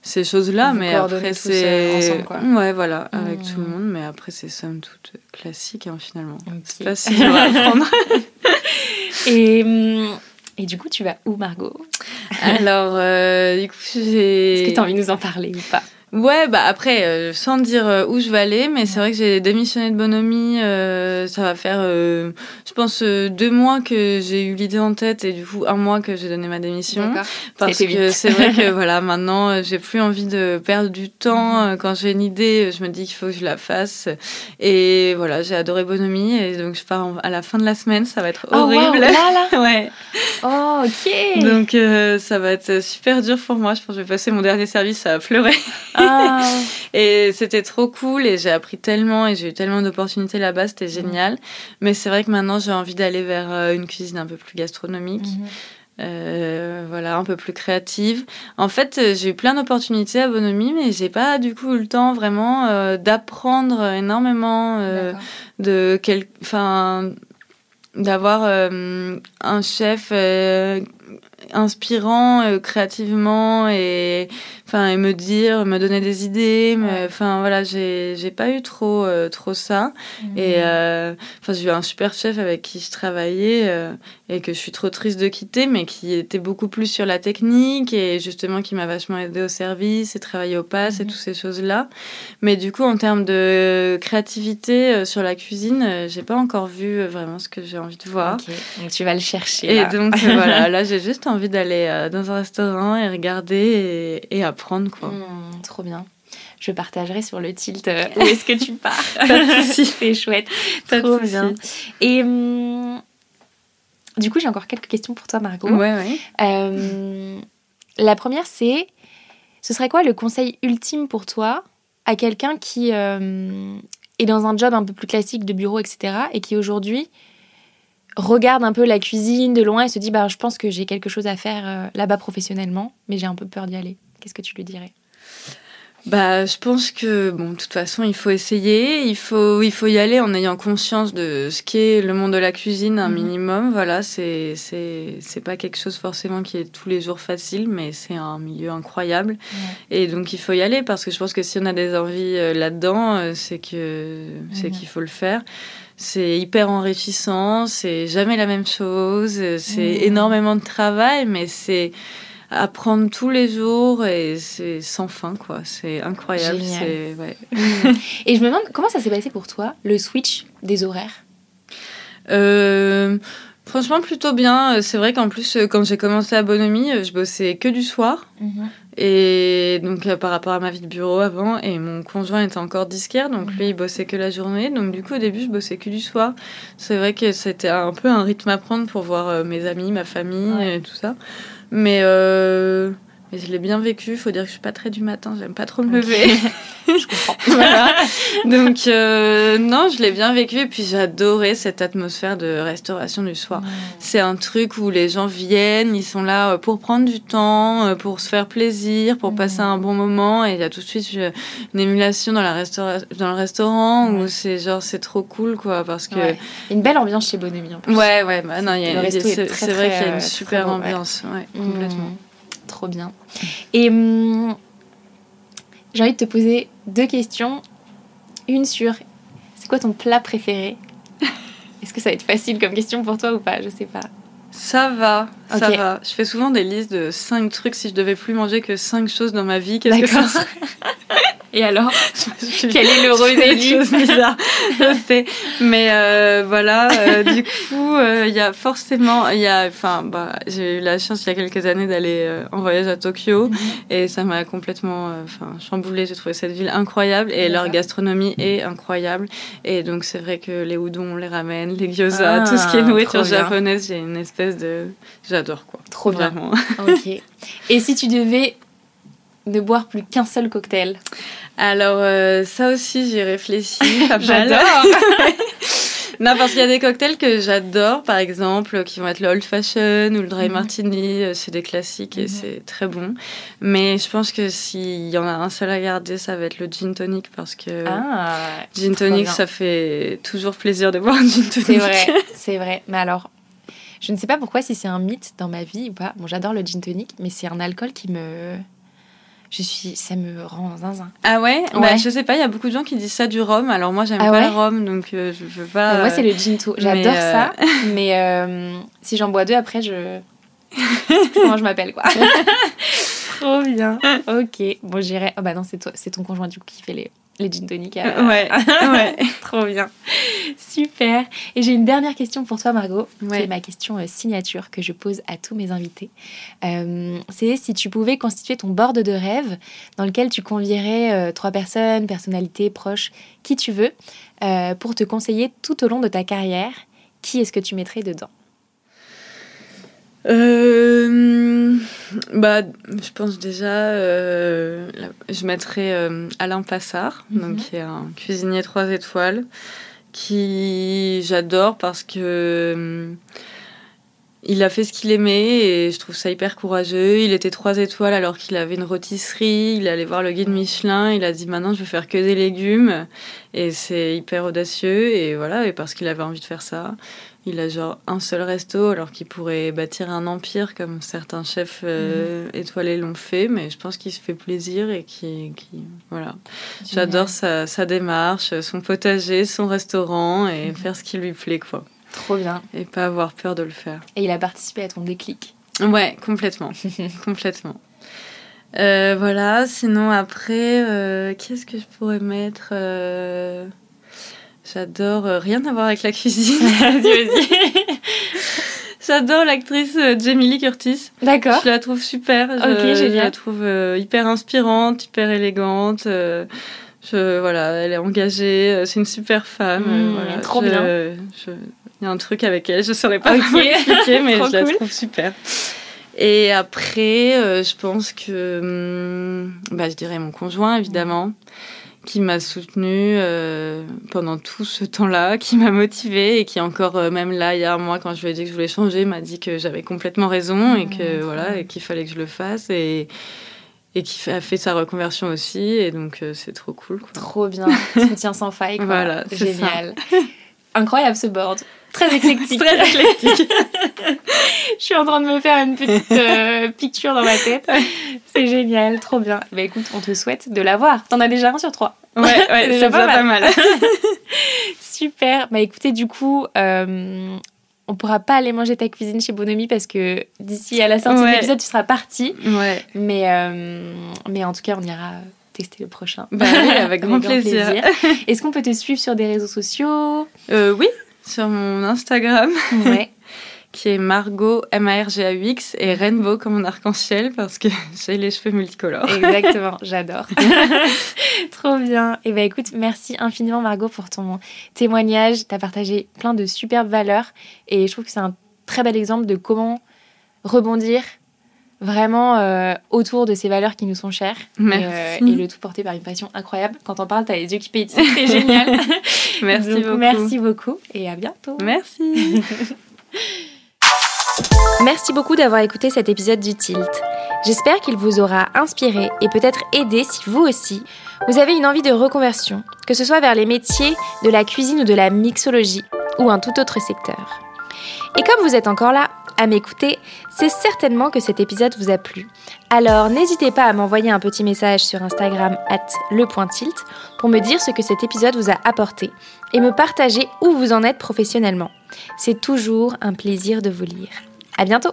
ces choses-là. Mais après c'est ouais voilà avec tout le mmh. monde, mais après c'est somme toute classique hein, finalement. C'est facile à apprendre. [laughs] [laughs] et hum, et du coup, tu vas où, Margot? Alors, du coup, j'ai. Est-ce que tu as envie de nous en parler ou pas? Ouais, bah après, euh, sans dire euh, où je vais aller, mais c'est vrai que j'ai démissionné de Bonhomie. Euh, ça va faire, je pense, deux mois que j'ai eu l'idée en tête et du coup un mois que j'ai donné ma démission. Parce que c'est vrai que [laughs] voilà, maintenant, j'ai plus envie de perdre du temps. Mhm. Quand j'ai une idée, je me dis qu'il faut que je la fasse. Et voilà, j'ai adoré Bonhomie et donc je pars à la fin de la semaine. Ça va être oh, horrible. là, là. [laughs] ouais. Oh, ok. Donc ça va être super dur pour moi. Je pense que je vais passer mon dernier service à pleurer. Ah. et c'était trop cool et j'ai appris tellement et j'ai eu tellement d'opportunités là-bas, c'était génial. Mais c'est vrai que maintenant j'ai envie d'aller vers euh, une cuisine un peu plus gastronomique. Mhm. Euh, voilà, un peu plus créative. En fait, euh, j'ai eu plein d'opportunités à Bonhomie, mais j'ai pas du coup eu le temps vraiment d'apprendre énormément de quel, enfin, d'avoir un chef inspirant créativement et enfin et me dire me donner des idées enfin voilà j'ai j'ai pas eu trop euh, trop ça. Mhm. et euh, enfin j'ai eu un super chef avec qui je travaillais et que je suis trop triste de quitter mais qui était beaucoup plus sur la technique et justement qui m'a vachement aidé au service et travailler au pass et mhm. toutes ces choses là mais du coup en termes de créativité sur la cuisine j'ai pas encore vu vraiment ce que j'ai envie de voir. Donc tu vas le chercher et donc [laughs] voilà là j'ai juste envie d'aller euh, dans un restaurant et regarder et, apprendre. quoi. Mmh, trop bien. Je partagerai sur le tilt euh, [laughs] où est-ce que tu pars. [laughs] C'est chouette. trop bien. Et hum, du coup, j'ai encore quelques questions pour toi, Margot. Ouais, ouais. Euh, la première, c'est ce serait quoi le conseil ultime pour toi à quelqu'un qui est dans un job un peu plus classique de bureau, etc., et qui aujourd'hui regarde un peu la cuisine de loin et se dit bah je pense que j'ai quelque chose à faire euh, là-bas professionnellement, mais j'ai un peu peur d'y aller? Qu'est-ce que tu lui dirais? Bah, je pense que bon, de toute façon, il faut essayer, il faut, il faut y aller en ayant conscience de ce qu'est le monde de la cuisine, un mhm. minimum. Voilà, c'est, c'est, c'est pas quelque chose forcément qui est tous les jours facile, mais c'est un milieu incroyable. Et donc, il faut y aller parce que je pense que si on a des envies euh, là-dedans, euh, c'est que, c'est qu'il faut le faire c'est hyper enrichissant, c'est jamais la même chose, c'est mmh. énormément de travail, mais c'est apprendre tous les jours et c'est sans fin, quoi. C'est incroyable. Ouais. [laughs] Et je me demande comment ça s'est passé pour toi, le switch des horaires? Euh, Franchement, plutôt bien. C'est vrai qu'en plus, quand j'ai commencé à Bonhomie, je bossais que du soir. Mmh. Et donc, euh, par rapport à ma vie de bureau avant, et mon conjoint était encore disquaire, donc lui, il bossait que la journée. Donc, du coup, au début, je bossais que du soir. C'est vrai que c'était un peu un rythme à prendre pour voir euh, mes amis, ma famille et tout ça. Mais euh, mais je l'ai bien vécu. Il faut dire que je suis pas très du matin. J'aime pas trop me lever. [laughs] je comprends. [laughs] Donc euh, non, je l'ai bien vécu. Et puis j'adorais cette atmosphère de restauration du soir. C'est un truc où les gens viennent, ils sont là euh, pour prendre du temps, euh, pour se faire plaisir, pour passer un bon moment. Et il y a tout de suite une émulation dans, la dans le restaurant où c'est genre c'est trop cool quoi parce que une belle ambiance chez Bonhomie en plus. Ouais ouais. Bah, non, c'est vrai qu'il y a une super ambiance. Ouais, complètement. Trop bien. Et hum, j'ai envie de te poser deux questions. Une sur c'est quoi ton plat préféré? [laughs] Est-ce que ça va être facile comme question pour toi ou pas? Je sais pas. Ça va, ça va. Je fais souvent des listes de 5 trucs si je devais plus manger que 5 choses dans ma vie. Qu'est-ce que ça [laughs] Et alors [laughs] Quel est l'heureux [laughs] élu je sais. Mais euh, voilà, euh, du coup, euh, il y a forcément, y a, bah, j'ai eu la chance il y a quelques années d'aller en voyage à Tokyo mhm. et ça m'a complètement, chamboulé. J'ai trouvé cette ville incroyable et leur gastronomie est incroyable. Et donc c'est vrai que les udon, les ramen, les gyoza, tout ce qui est ah, nourriture japonaise, j'ai une espèce de, j'adore quoi. Trop Vraiment. bien. [laughs] ok. Et si tu devais ne boire plus qu'un seul cocktail Alors, euh, ça aussi, j'y réfléchi. [laughs] j'adore [laughs] Non, parce qu'il y a des cocktails que j'adore, par exemple, qui vont être le Old Fashion ou le Dry mhm. Martini. Euh, c'est des classiques et mhm. c'est très bon. Mais je pense que s'il y en a un seul à garder, ça va être le Gin Tonic parce que ah, Gin Tonic, ça fait toujours plaisir de boire un Gin Tonic. C'est vrai, c'est vrai. Mais alors, je ne sais pas pourquoi si c'est un mythe dans ma vie ou pas. Bon, j'adore le Gin Tonic, mais c'est un alcool qui me je suis, ça me rend zinzin. Ah ouais, bah, ouais. Je sais pas, il y a beaucoup de gens qui disent ça du rhum. Alors moi, j'aime ah pas le rhum, donc euh, je veux pas. Bah, moi, c'est le ginto. J'adore ça, euh, [laughs] mais euh, si j'en bois deux après, je. [laughs] comment je m'appelle quoi. [laughs] Trop bien. bien. Ok. Bon, j'irai. Oh bah non, c'est toi, c'est ton conjoint du coup qui fait les, les gin tonic. euh. Ouais, [laughs] ouais. Trop bien. Super. Et j'ai une dernière question pour toi, Margot, qui Ouais. est ma question euh, signature que je pose à tous mes invités. Euh, c'est si tu pouvais constituer ton board de rêve dans lequel tu convierais euh, trois personnes, personnalités, proches, qui tu veux, pour te conseiller tout au long de ta carrière, qui est-ce que tu mettrais dedans? Euh, bah, je pense déjà, euh, je mettrais euh, Alain Passard, donc Mhm. qui est un cuisinier trois étoiles, qui j'adore parce que il a fait ce qu'il aimait et je trouve ça hyper courageux. Il était trois étoiles alors qu'il avait une rôtisserie. Il allait voir le guide Michelin. Il a dit maintenant je vais faire que des légumes et c'est hyper audacieux et voilà et parce qu'il avait envie de faire ça. Il a genre un seul resto alors qu'il pourrait bâtir un empire comme certains chefs euh, étoilés l'ont fait, mais je pense qu'il se fait plaisir et qui, voilà. J'adore sa, sa démarche, son potager, son restaurant et Mhm. faire ce qui lui plaît quoi, Trop bien. et pas avoir peur de le faire. Et il a participé à ton déclic. Ouais, complètement, [laughs] complètement. Euh, voilà. Sinon après, euh, qu'est-ce que je pourrais mettre J'adore euh, rien à voir avec la cuisine. [laughs] vas-y, vas-y. [laughs] J'adore l'actrice euh, Jamie Lee Curtis. D'accord. Je la trouve super. Je, Ok, je génial. la trouve euh, hyper inspirante, hyper élégante. euh, je, voilà, elle est engagée. C'est une super femme. Mmh, voilà. trop Je- bien. je- Il y a un truc avec elle. Je saurais pas Ok. comment expliquer, [laughs] mais je la trouve super. Et après, je pense que, hum, bah, je dirais mon conjoint évidemment, qui m'a soutenue euh, pendant tout ce temps-là, qui m'a motivée et qui encore euh, même là hier moi quand je lui ai dit que je voulais changer, m'a dit que j'avais complètement raison et que Mmh, voilà et qu'il fallait que je le fasse et et qui a fait sa reconversion aussi et donc euh, c'est trop cool quoi. Trop bien. Soutien sans faille. Quoi. Voilà, Génial. Incroyable ce board. Très éclectique. [laughs] Très éclectique. [laughs] Je suis en train de me faire une petite euh, picture dans ma tête. C'est génial, trop bien. Bah écoute, on te souhaite de l'avoir. T'en as déjà un sur trois. Ouais, ouais, [laughs] C'est déjà pas pas mal. Super. Bah écoutez, du coup, euh, on pourra pas aller manger ta cuisine chez Bonomi parce que d'ici à la sortie de l'épisode, tu seras partie. ouais. Mais, euh, mais en tout cas, on ira tester le prochain. Bah oui, avec grand plaisir. Est-ce qu'on peut te suivre sur des réseaux sociaux? Euh, oui, sur mon Instagram. Ouais. [laughs] qui est Margot, M-A-R-G-A-U-X, et Rainbow comme mon arc-en-ciel, parce que [laughs] j'ai les cheveux multicolores. Exactement, [laughs] j'adore. Trop bien. Et ben écoute, merci infiniment Margot pour ton témoignage. Tu as partagé plein de superbes valeurs et je trouve que c'est un très bel exemple de comment rebondir vraiment euh, autour de ces valeurs qui nous sont chères. Merci. Et, euh, et le tout porté par une passion incroyable. Quand on parle, tu as les yeux qui pétillent, c'est [laughs] génial. Merci Donc, beaucoup. Merci beaucoup et à bientôt. Merci. [laughs] Merci beaucoup d'avoir écouté cet épisode du Tilt. J'espère qu'il vous aura inspiré et peut-être aidé si vous aussi, vous avez une envie de reconversion, que ce soit vers les métiers de la cuisine ou de la mixologie ou un tout autre secteur. Et comme vous êtes encore là à m'écouter, c'est certainement que cet épisode vous a plu. Alors n'hésitez pas à m'envoyer un petit message sur Instagram at lepointilt pour me dire ce que cet épisode vous a apporté et me partager où vous en êtes professionnellement. C'est toujours un plaisir de vous lire. À bientôt